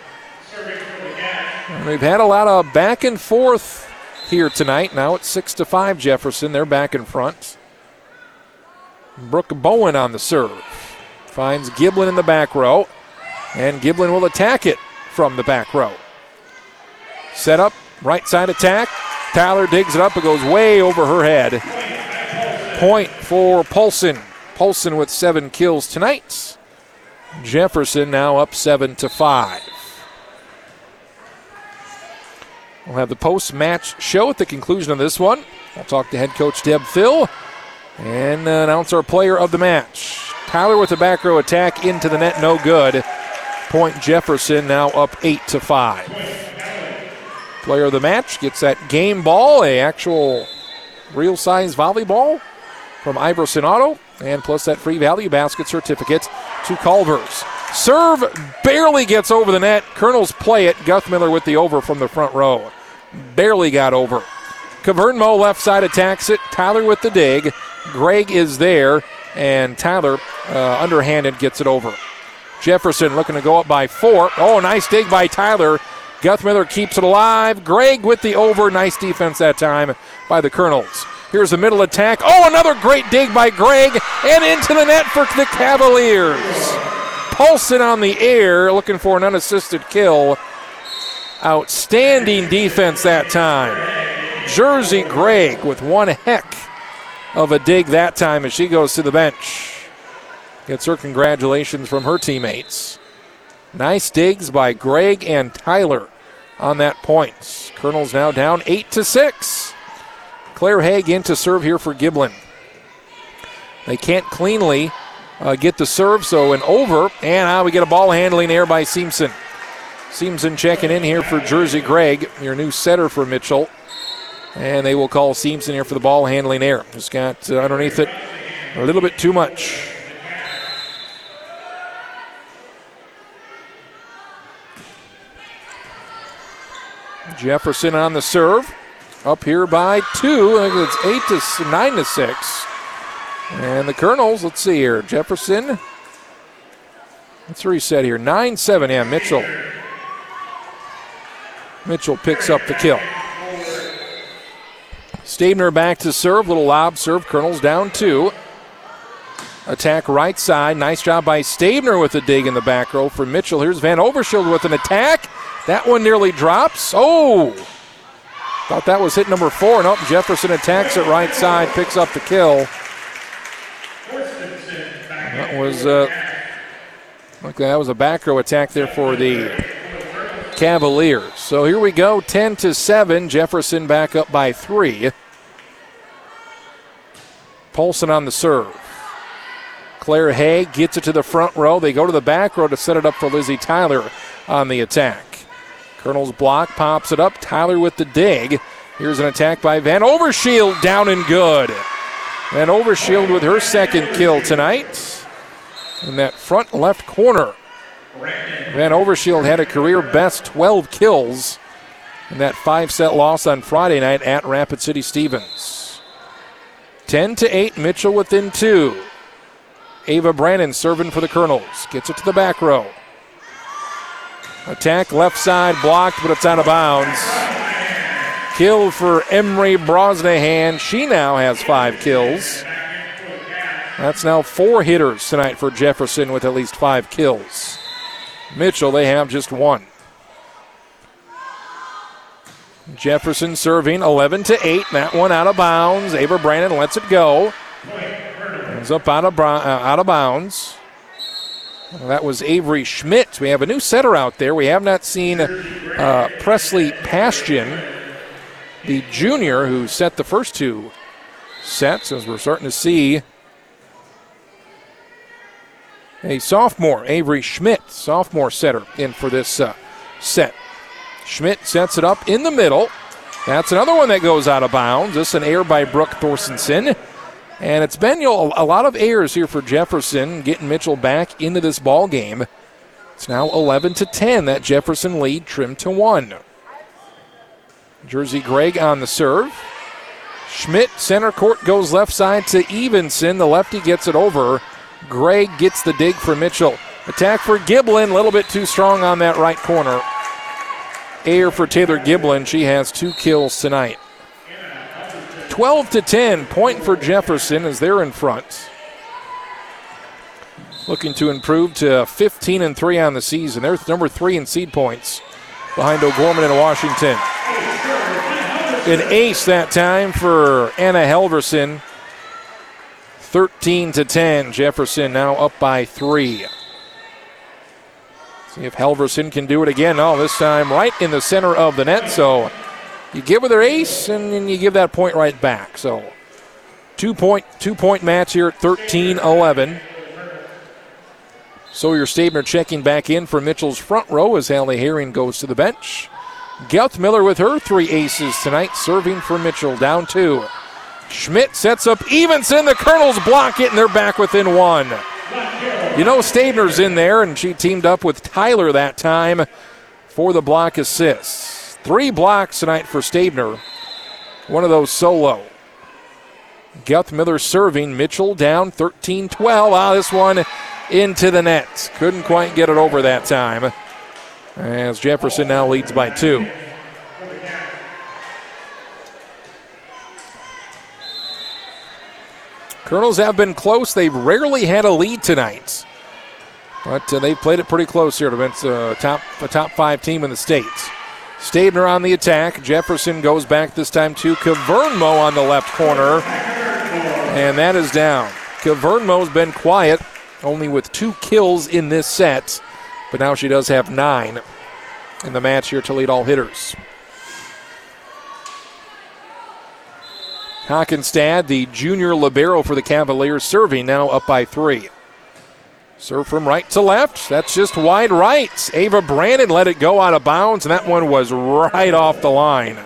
We've had a lot of back and forth here tonight. Now it's six to five Jefferson. They're back in front. Brooke Bowen on the serve. Finds Giblin in the back row. And Giblin will attack it from the back row. Set up, right side attack. Tyler digs it up. It goes way over her head. Point for Paulson. Paulson with seven kills tonight. Jefferson now up seven to five. We'll have the post match show at the conclusion of this one. I'll talk to head coach Deb Thill and announce our player of the match. Tyler with the back row attack into the net, no good. Point Jefferson now up eight to five. Player of the match gets that game ball, a actual real size volleyball from Iverson Auto, and plus that free value basket certificate to Culver's. Serve barely gets over the net. Colonels play it. Guthmiller with the over from the front row. Barely got over. Cavernmo left side attacks it. Tyler with the dig. Gregg is there, and Tyler uh, underhanded gets it over. Jefferson looking to go up by four. Oh, nice dig by Tyler. Guthmiller keeps it alive. Gregg with the over. Nice defense that time by the Colonels. Here's the middle attack. Oh, another great dig by Gregg, and into the net for the Cavaliers. Paulson on the air looking for an unassisted kill. Outstanding defense that time. Jersey Gregg with one heck of a dig that time as she goes to the bench. Gets her congratulations from her teammates. Nice digs by Gregg and Tyler on that point. Colonels now down eight to six. Claire Haig in to serve here for Giblin. They can't cleanly uh, get the serve, so an over, and now we get a ball handling error by Seamson. Seamson checking in here for Jersey Gregg, your new setter for Mitchell. And they will call Seamson here for the ball handling error. Just got uh, underneath it a little bit too much. Jefferson on the serve. Up here by two. I think it's eight to nine to six. And the Colonels, let's see here. Jefferson. Let's reset here. 9 7. Yeah, Mitchell. Mitchell picks up the kill. Stabner back to serve. Little lob serve. Colonels down two. Attack right side. Nice job by Stabner with a dig in the back row for Mitchell. Here's Van Overshield with an attack. That one nearly drops. Oh! Thought that was hit number four. Nope, Jefferson attacks it right side, picks up the kill. That was uh, that was a back row attack there for the Cavaliers. So here we go, 10 to 7. Jefferson back up by three. Paulson on the serve. Claire Haig gets it to the front row. They go to the back row to set it up for Lizzie Tyler on the attack. Colonel's block pops it up. Tyler with the dig. Here's an attack by Van Overshield down and good. Van Overshield with her second kill tonight in that front left corner. Van Overshield had a career best 12 kills in that five set loss on Friday night at Rapid City Stevens. 10 to 8, Mitchell within two. Ava Brannon serving for the Colonels. Gets it to the back row. Attack left side blocked, but it's out of bounds. Kill for Emery Brosnahan. She now has five kills. That's now four hitters tonight for Jefferson with at least five kills. Mitchell, they have just one. Jefferson serving 11 to 8. That one out of bounds. Ava Brannon lets it go. Comes up out of, uh, out of bounds. That was Avery Schmidt. We have a new setter out there. We have not seen uh, Presley Pastian, the junior who set the first two sets, as we're starting to see a sophomore, Avery Schmidt, sophomore setter, in for this uh, set. Schmidt sets it up in the middle. That's another one that goes out of bounds. This an air by Brooke Thorstensen. And it's been you know, a lot of errors here for Jefferson, getting Mitchell back into this ball game. It's now 11 to 10. That Jefferson lead trimmed to one. Jersey Gregg on the serve. Schmidt center court goes left side to Evenson. The lefty gets it over. Gregg gets the dig for Mitchell. Attack for Giblin, a little bit too strong on that right corner. Air for Taylor Giblin. She has two kills tonight. 12 to 10. Point for Jefferson as they're in front. Looking to improve to 15 and 3 on the season. They're number three in seed points behind O'Gorman and Washington. An ace that time for Anna Helverson. 13 to 10. Jefferson now up by three. See if Helverson can do it again. Oh, this time right in the center of the net. So you give her their ace and then you give that point right back. So two point two point match here at 13-11. Sawyer Stabner checking back in for Mitchell's front row as Hallie Herring goes to the bench. Guthmiller with her three aces tonight, serving for Mitchell, down two. Schmidt sets up Evenson. The Colonels block it, and they're back within one. You know, Stabner's in there, and she teamed up with Tyler that time for the block assists. Three blocks tonight for Stabner. One of those solo. Guthmiller serving. Mitchell down 13 12. Ah, this one into the net. Couldn't quite get it over that time. As Jefferson now leads by two. Colonels have been close. They've rarely had a lead tonight. But uh, they've played it pretty close here to against a top, a top five team in the state. Stabner on the attack. Jefferson goes back this time to Cavernmo on the left corner. And that is down. Cavernmo's been quiet, only with two kills in this set. But now she does have nine in the match here to lead all hitters. Hockenstad, the junior libero for the Cavaliers, serving now up by three. Serve from right to left. That's just wide right. Ava Brannon let it go out of bounds, and that one was right off the line.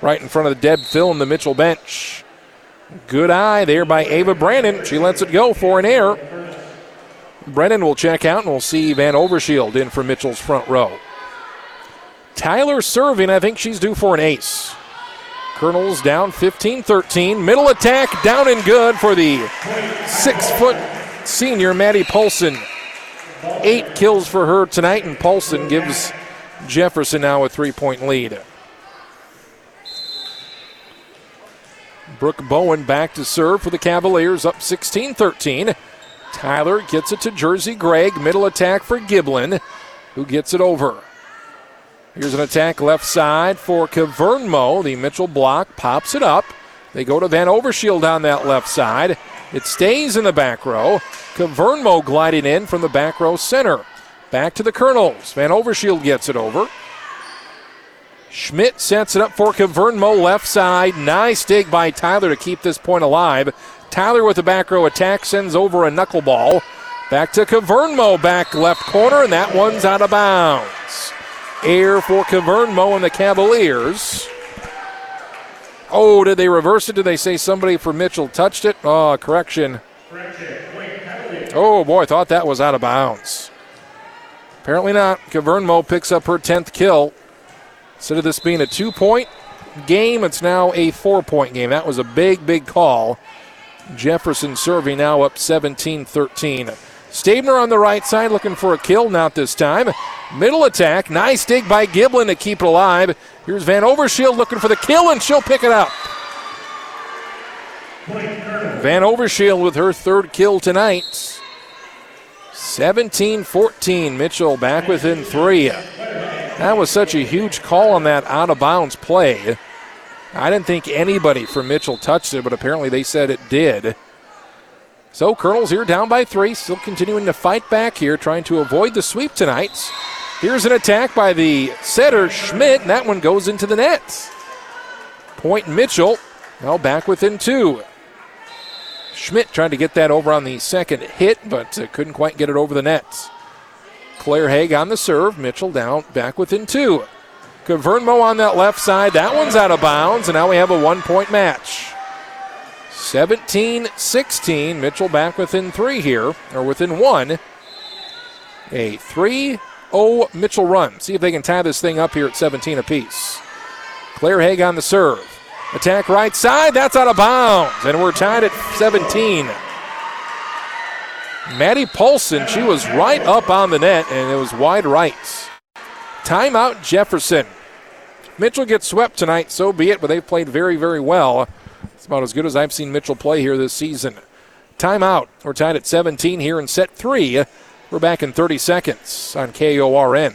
Right in front of the Deb Thill in the Mitchell bench. Good eye there by Ava Brannon. She lets it go for an air. Brannon will check out, and we'll see Van Overshield in for Mitchell's front row. Tyler serving. I think she's due for an ace. Colonels down 15 13. Middle attack down and good for the six foot senior Maddie Paulson. Eight kills for her tonight, and Paulson gives Jefferson now a three point lead. Brooke Bowen back to serve for the Cavaliers, up 16 13. Tyler gets it to Jersey Gregg. Middle attack for Giblin, who gets it over. Here's an attack left side for Cavernmo. The Mitchell block pops it up. They go to Van Overshield on that left side. It stays in the back row. Cavernmo gliding in from the back row center. Back to the Colonels. Van Overshield gets it over. Schmidt sets it up for Cavernmo left side. Nice dig by Tyler to keep this point alive. Tyler with the back row attack sends over a knuckleball. Back to Cavernmo, back left corner, and that one's out of bounds. Air for Cavernmo and the Cavaliers. Oh, did they reverse it? Did they say somebody for Mitchell touched it? Oh, correction. Oh, boy, I thought that was out of bounds. Apparently not. Cavernmo picks up her 10th kill. Instead of this being a two point game, it's now a four point game. That was a big, big call. Jefferson serving now up 17 13. Stabner on the right side looking for a kill, not this time. Middle attack, nice dig by Giblin to keep it alive. Here's Van Overshield looking for the kill, and she'll pick it up. Van Overshield with her third kill tonight. 17 14. Mitchell back within three. That was such a huge call on that out of bounds play. I didn't think anybody from Mitchell touched it, but apparently they said it did. So Colonels here down by three, still continuing to fight back here, trying to avoid the sweep tonight. Here's an attack by the setter Schmidt, and that one goes into the net. Point Mitchell, now back within two. Schmidt trying to get that over on the second hit, but uh, couldn't quite get it over the net. Claire Haig on the serve. Mitchell down, back within two. Cavernmo on that left side. That one's out of bounds, and now we have a one point match. 17 16. Mitchell back within three here, or within one. A 3 0 Mitchell run. See if they can tie this thing up here at 17 apiece. Claire Haig on the serve. Attack right side. That's out of bounds, and we're tied at 17. Maddie Paulson, she was right up on the net, and it was wide right. Timeout Jefferson. Mitchell gets swept tonight, so be it, but they've played very, very well. It's about as good as I've seen Mitchell play here this season. Timeout. We're tied at 17 here in set three. We're back in 30 seconds on KORN.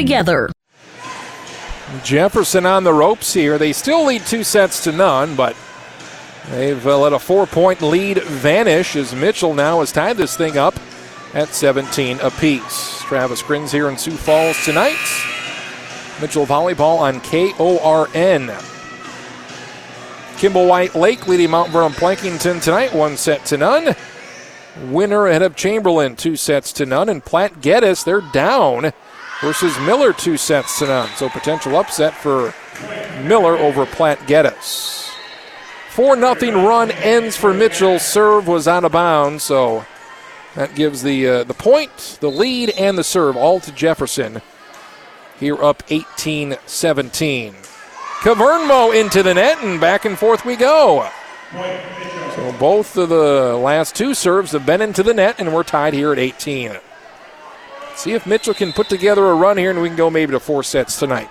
together. Jefferson on the ropes here. They still lead two sets to none, but they've uh, let a four point lead vanish as Mitchell now has tied this thing up at 17 apiece. Travis Krenz here in Sioux Falls tonight. Mitchell Volleyball on KORN. Kimball White Lake leading Mount Vernon Plankinton tonight, one set to none. Winner ahead of Chamberlain, two sets to none. And Platte Geddes, they're down versus Miller two sets to none. So potential upset for Miller over Platte Geddes. 4 0 run ends for Mitchell. Serve was out of bounds, so that gives the uh, the point, the lead, and the serve all to Jefferson. Here up 18 17. Cavernmo into the net, and back and forth we go. So both of the last two serves have been into the net, and we're tied here at 18. See if Mitchell can put together a run here and we can go maybe to four sets tonight.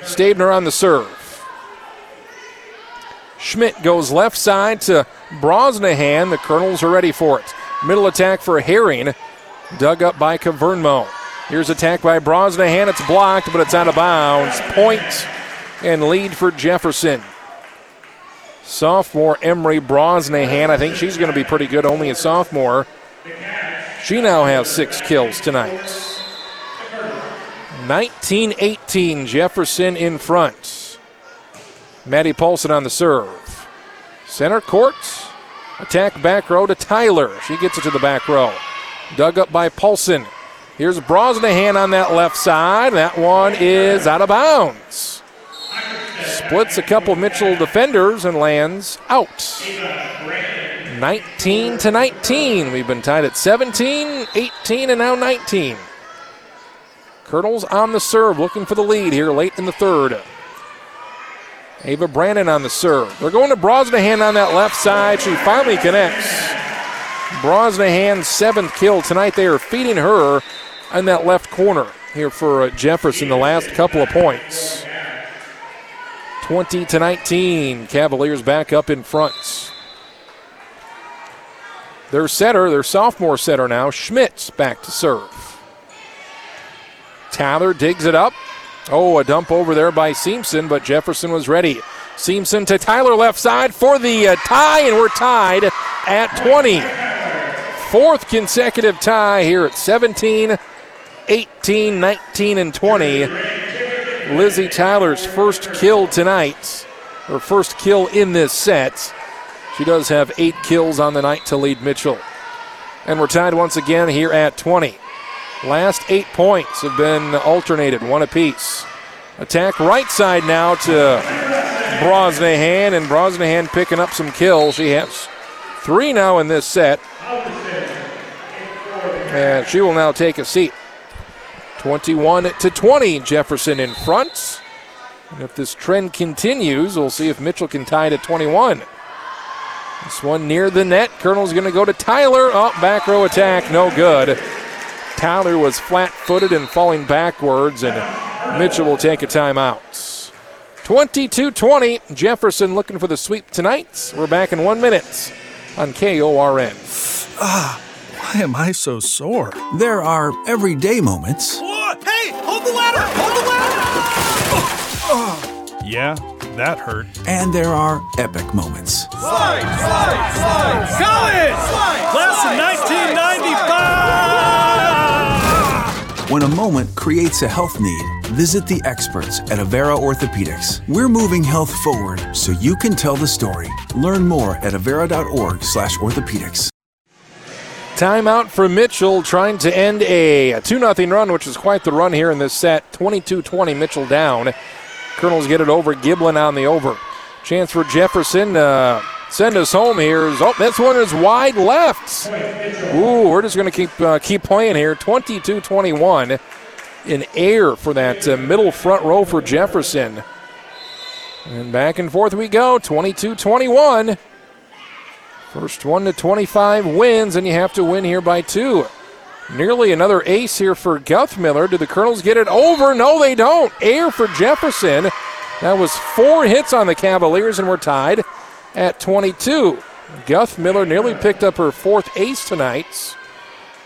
Stabner on the serve. Schmidt goes left side to Brosnahan. The Colonels are ready for it. Middle attack for Herring. Dug up by Cavernmo. Here's attack by Brosnahan. It's blocked, but it's out of bounds. Point and lead for Jefferson. Sophomore Emery Brosnahan. I think she's going to be pretty good, only a sophomore. She now has six kills tonight. 19 18, Jefferson in front. Maddie Paulson on the serve. Center court. Attack back row to Tyler. She gets it to the back row. Dug up by Paulson. Here's Brosnahan on that left side. That one is out of bounds. Splits a couple Mitchell defenders and lands out. 19 to 19. We've been tied at 17, 18, and now 19. Colonels on the serve, looking for the lead here late in the third. Ava Brannon on the serve. They're going to Brosnahan on that left side. She finally connects. Brosnahan's seventh kill tonight. They are feeding her on that left corner here for uh, Jefferson the last couple of points. 20 to 19. Cavaliers back up in front. Their setter, their sophomore setter now, Schmitz back to serve. Tyler digs it up. Oh, a dump over there by Seamson, but Jefferson was ready. Seamson to Tyler left side for the uh, tie, and we're tied at 20. Fourth consecutive tie here at 17, 18, 19, and 20. Lizzie Tyler's first kill tonight, her first kill in this set. She does have eight kills on the night to lead Mitchell. And we're tied once again here at 20. Last eight points have been alternated, one apiece. Attack right side now to Brosnahan, and Brosnahan picking up some kills. She has three now in this set. And she will now take a seat. 21 to 20, Jefferson in front. And if this trend continues, we'll see if Mitchell can tie at 21. This one near the net. Colonel's going to go to Tyler. Oh, back row attack, no good. Tyler was flat footed and falling backwards, and Mitchell will take a timeout. 22 20. Jefferson looking for the sweep tonight. We're back in one minute on KORN. Ah, why am I so sore? There are everyday moments. What? Hey, hold the ladder! Hold the ladder! Yeah, that hurt. And there are epic moments. Slide, slide, slide! College! Slide, Class of 1995! When a moment creates a health need, visit the experts at Avera Orthopedics. We're moving health forward so you can tell the story. Learn more at avera.org/orthopedics. Timeout for Mitchell trying to end a 2 0 run, which is quite the run here in this set. 22 20, Mitchell down. Colonels get it over. Giblin on the over. Chance for Jefferson. Send us home here. Oh, this one is wide left. Ooh, we're just going to keep uh, keep playing here. 22-21 in air for that uh, middle front row for Jefferson. And back and forth we go. 22-21. First one to 25 wins, and you have to win here by two. Nearly another ace here for Guthmiller. Do the Colonels get it over? No, they don't. Air for Jefferson. That was four hits on the Cavaliers, and we're tied at 22. Guthmiller nearly picked up her fourth ace tonight,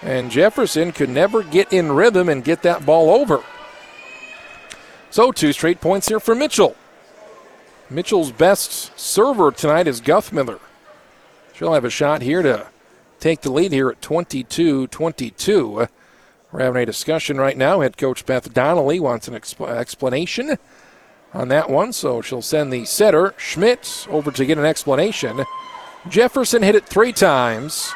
and Jefferson could never get in rhythm and get that ball over. So, two straight points here for Mitchell. Mitchell's best server tonight is Guthmiller. She'll have a shot here to take the lead here at 22 22. We're having a discussion right now. Head coach Beth Donnelly wants an exp- explanation on that one, so she'll send the setter, Schmidt, over to get an explanation. Jefferson hit it three times.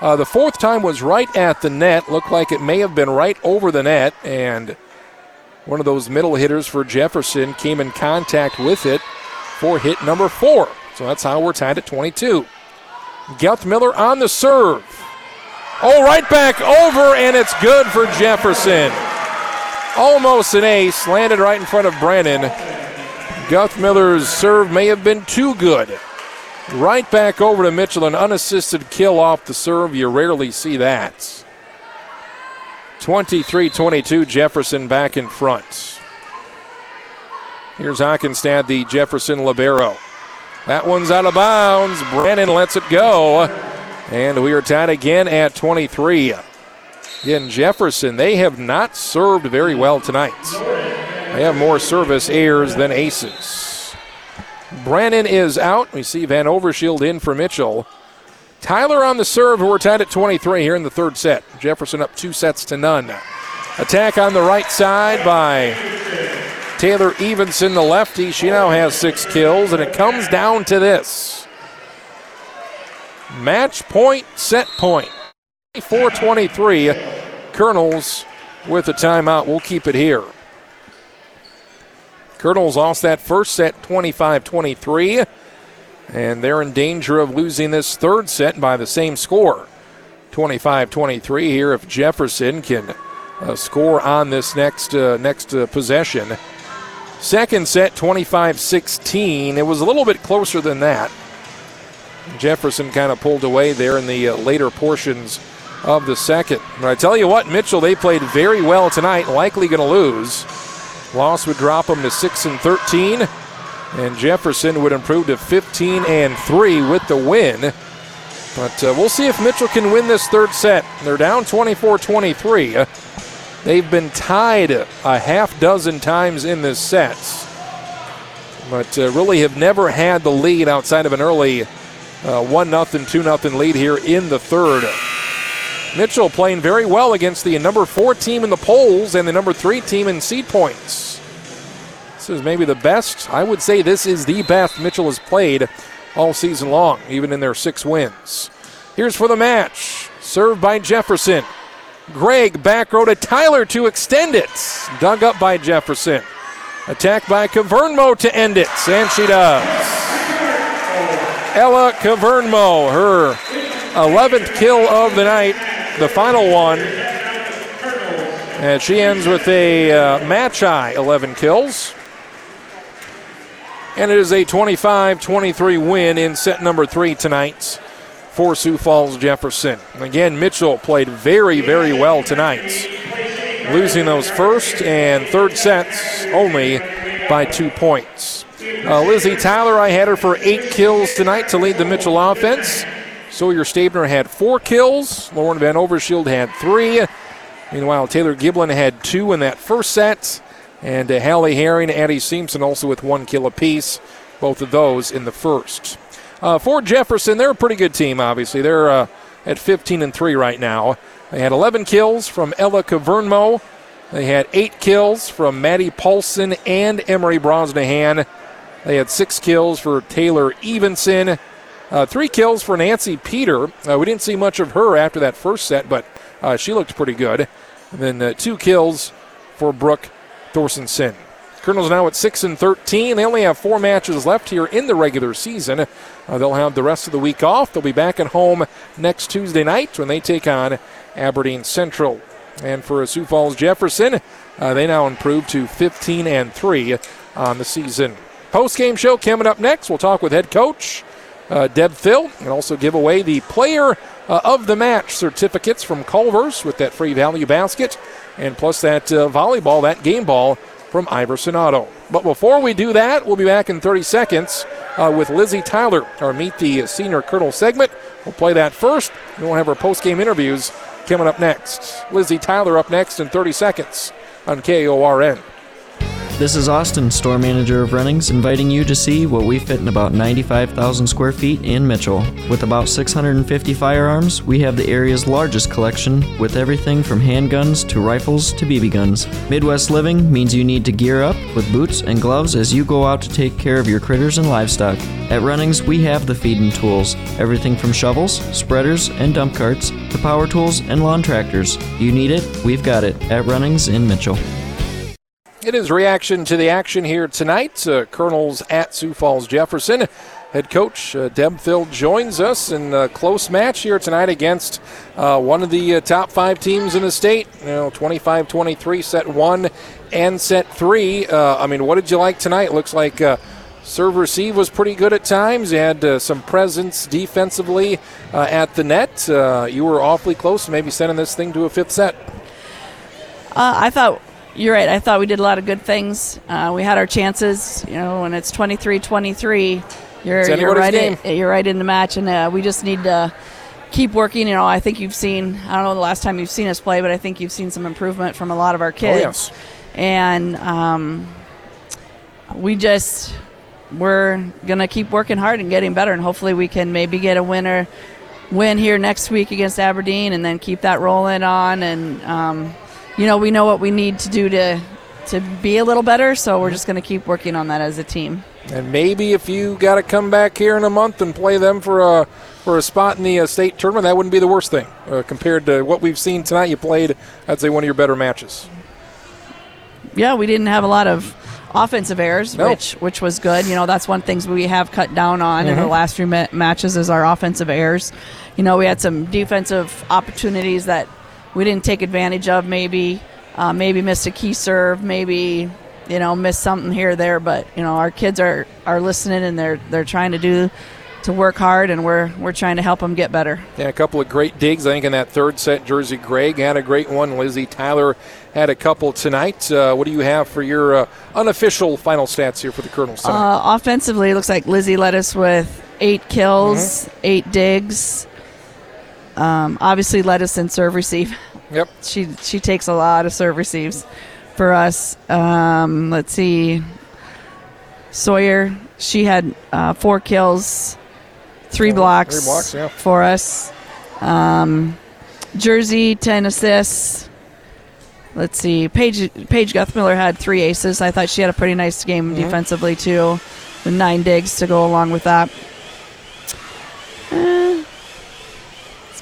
Uh, the fourth time was right at the net. Looked like it may have been right over the net, and one of those middle hitters for Jefferson came in contact with it for hit number four. So that's how we're tied at 22. Guthmiller on the serve. Oh, right back over, and it's good for Jefferson. Almost an ace, landed right in front of Brannon. Guthmiller's serve may have been too good. Right back over to Mitchell, an unassisted kill off the serve. You rarely see that. 23 22, Jefferson back in front. Here's Hockenstad, the Jefferson Libero. That one's out of bounds. Brannon lets it go. And we are tied again at 23. Again, Jefferson, they have not served very well tonight. They have more service airs than aces. Brennan is out. We see Van Overshield in for Mitchell. Tyler on the serve. We're tied at 23 here in the third set. Jefferson up two sets to none. Attack on the right side by Taylor Evenson, the lefty. She now has six kills, and it comes down to this match point, set point. 423. Colonels with a timeout. We'll keep it here. Colonels lost that first set 25 23, and they're in danger of losing this third set by the same score 25 23 here if Jefferson can uh, score on this next, uh, next uh, possession. Second set 25 16. It was a little bit closer than that. Jefferson kind of pulled away there in the uh, later portions of the second. But I tell you what, Mitchell, they played very well tonight, likely going to lose. Loss would drop them to 6 and 13, and Jefferson would improve to 15 and 3 with the win. But uh, we'll see if Mitchell can win this third set. They're down 24 23. They've been tied a half dozen times in this set, but uh, really have never had the lead outside of an early uh, 1 0, 2 0 lead here in the third. Mitchell playing very well against the number four team in the polls and the number three team in seed points. This is maybe the best. I would say this is the best Mitchell has played all season long, even in their six wins. Here's for the match. Served by Jefferson. Gregg back row to Tyler to extend it. Dug up by Jefferson. Attack by Cavernmo to end it, and she does. Ella Cavernmo, her 11th kill of the night, the final one. And she ends with a uh, match high 11 kills. And it is a 25 23 win in set number three tonight for Sioux Falls Jefferson. Again, Mitchell played very, very well tonight, losing those first and third sets only by two points. Uh, Lizzie Tyler, I had her for eight kills tonight to lead the Mitchell offense. Sawyer Stabner had four kills. Lauren Van Overshield had three. Meanwhile, Taylor Giblin had two in that first set. And uh, Hallie Herring, Addie Simpson also with one kill apiece. Both of those in the first. Uh, for Jefferson, they're a pretty good team, obviously. They're uh, at 15 and 3 right now. They had 11 kills from Ella Cavernmo. They had eight kills from Maddie Paulson and Emery Brosnahan. They had six kills for Taylor Evenson. Uh, three kills for Nancy Peter. Uh, we didn't see much of her after that first set, but uh, she looked pretty good. And then uh, two kills for Brooke Thorstensen. Colonels now at 6 and 13. They only have four matches left here in the regular season. Uh, they'll have the rest of the week off. They'll be back at home next Tuesday night when they take on Aberdeen Central. And for Sioux Falls Jefferson, uh, they now improve to 15 and 3 on the season. Post game show coming up next. We'll talk with head coach uh, Deb Thill and also give away the player uh, of the match certificates from Culver's with that free value basket and plus that uh, volleyball, that game ball from Iverson Auto. But before we do that, we'll be back in 30 seconds uh, with Lizzie Tyler, our Meet the Senior Colonel segment. We'll play that first. We'll have our post game interviews coming up next. Lizzie Tyler up next in 30 seconds on KORN. This is Austin, store manager of Runnings, inviting you to see what we fit in about 95,000 square feet in Mitchell. With about 650 firearms, we have the area's largest collection with everything from handguns to rifles to BB guns. Midwest living means you need to gear up with boots and gloves as you go out to take care of your critters and livestock. At Runnings, we have the feed and tools everything from shovels, spreaders, and dump carts to power tools and lawn tractors. You need it, we've got it at Runnings in Mitchell. It is reaction to the action here tonight. Uh, Colonels at Sioux Falls Jefferson. Head coach uh, Thill joins us in a close match here tonight against uh, one of the uh, top five teams in the state. You know, 25 23, set one and set three. Uh, I mean, what did you like tonight? Looks like uh, serve receive was pretty good at times. You had uh, some presence defensively at the net. you were awfully close maybe sending this thing to a fifth set. I thought you're right. I thought we did a lot of good things. Uh, we had our chances. You know, when it's 23-23, you're you're right. In, you're right in the match, and uh, we just need to keep working. You know, I think you've seen. I don't know the last time you've seen us play, but I think you've seen some improvement from a lot of our kids. Oh, yes. And um, we just we're gonna keep working hard and getting better, and hopefully we can maybe get a winner win here next week against Aberdeen, and then keep that rolling on and. Um, you know, we know what we need to do to to be a little better. So we're just going to keep working on that as a team. And maybe if you got to come back here in a month and play them for a for a spot in the uh, state tournament, that wouldn't be the worst thing uh, compared to what we've seen tonight. You played, I'd say, one of your better matches. Yeah, we didn't have a lot of offensive errors, which which was good. You know, that's one things we have cut down on mm-hmm. in the mm-hmm. last few ma- matches is our offensive errors. You know, we had some defensive opportunities that we didn't take advantage of. Maybe, uh, maybe missed a key serve. Maybe you know missed something here or there. But you know our kids are are listening and they're they're trying to do to work hard, and we're we're trying to help them get better. Yeah, a couple of great digs. I think in that third set, Jersey Gregg had a great one. Lizzie Tyler had a couple tonight. Uh, what do you have for your uh, unofficial final stats here for the Colonels Uh, offensively, it looks like Lizzie led us with eight kills, mm-hmm. eight digs. Um, obviously, let us in serve receive. Yep. She she takes a lot of serve receives for us. Um, let's see. Sawyer, she had uh, four kills, three blocks, three blocks yeah. for us. Um, Jersey, ten assists. Let's see. Paige Paige Guthmiller had three aces. I thought she had a pretty nice game mm-hmm. defensively too, with nine digs to go along with that. That's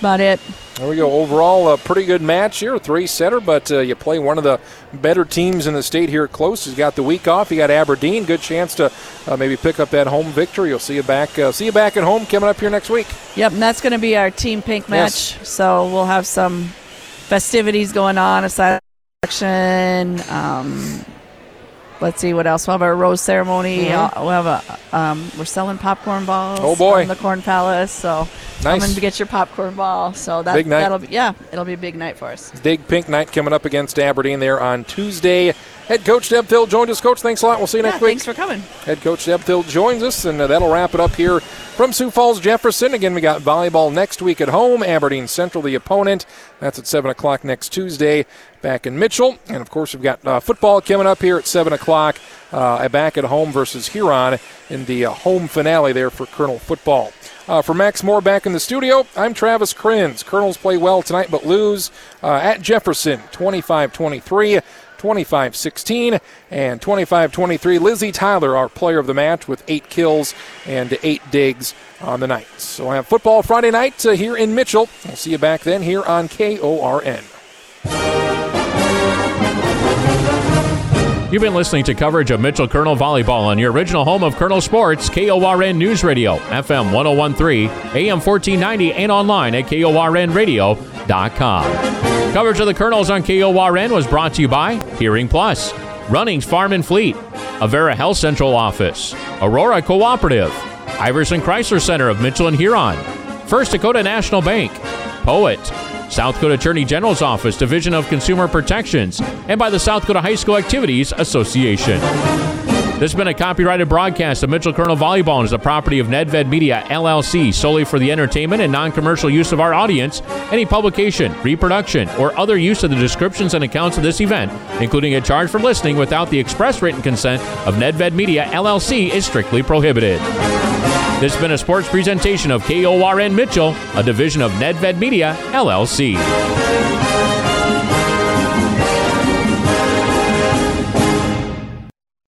about it. There we go. Overall, a pretty good match here. Three setter, but uh, you play one of the better teams in the state here close. He's got the week off. You got Aberdeen. Good chance to uh, maybe pick up that home victory. You'll see you back. Uh, see you back at home coming up here next week. Yep, and that's going to be our team pink match. Yes. So we'll have some festivities going on aside action. Um, let's see what else. We'll have our rose ceremony. Mhm. Uh, we'll have a. Um, we're selling popcorn balls. Oh, boy. from the Corn Palace. So Nice. come and get your popcorn ball. So that Big night. that'll be yeah, it'll be a big night for us. Big pink night coming up against Aberdeen there on Tuesday. Head coach Deb Thill joined us. Coach, thanks a lot. We'll see you Yeah, next week. thanks for coming. Head coach Deb Thill joins us, and uh, that'll wrap it up here from Sioux Falls Jefferson. Again, we got volleyball next week at home. Aberdeen Central, the opponent. That's at 7 o'clock next Tuesday back in Mitchell. And of course, we've got uh, football coming up here at 7 o'clock uh, back at home versus Huron in the uh, home finale there for Colonel football. Uh, for Max Moore back in the studio, I'm Travis Krenz. Colonels play well tonight but lose uh, at Jefferson 25 23. 25 16 and 25 23. Lizzie Tyler, our player of the match, with eight kills and eight digs on the night. So we'll have football Friday night uh, here in Mitchell. We'll see you back then here on KORN. You've been listening to coverage of Mitchell Colonel Volleyball on your original home of Colonel Sports, KORN News Radio, FM 1013, AM 1490, and online at KORNradio.com. Coverage of the Colonels on KORN was brought to you by Hearing Plus, Runnings Farm and Fleet, Avera Health Central Office, Aurora Cooperative, Iverson Chrysler Center of Mitchell and Huron, First Dakota National Bank, Poet, South Dakota Attorney General's Office, Division of Consumer Protections, and by the South Dakota High School Activities Association. This has been a copyrighted broadcast of Mitchell Colonel Volleyball and is the property of Nedved Media, LLC, solely for the entertainment and non commercial use of our audience. Any publication, reproduction, or other use of the descriptions and accounts of this event, including a charge for listening without the express written consent of Nedved Media, LLC, is strictly prohibited. This has been a sports presentation of KORN Mitchell, a division of Nedved Media, LLC.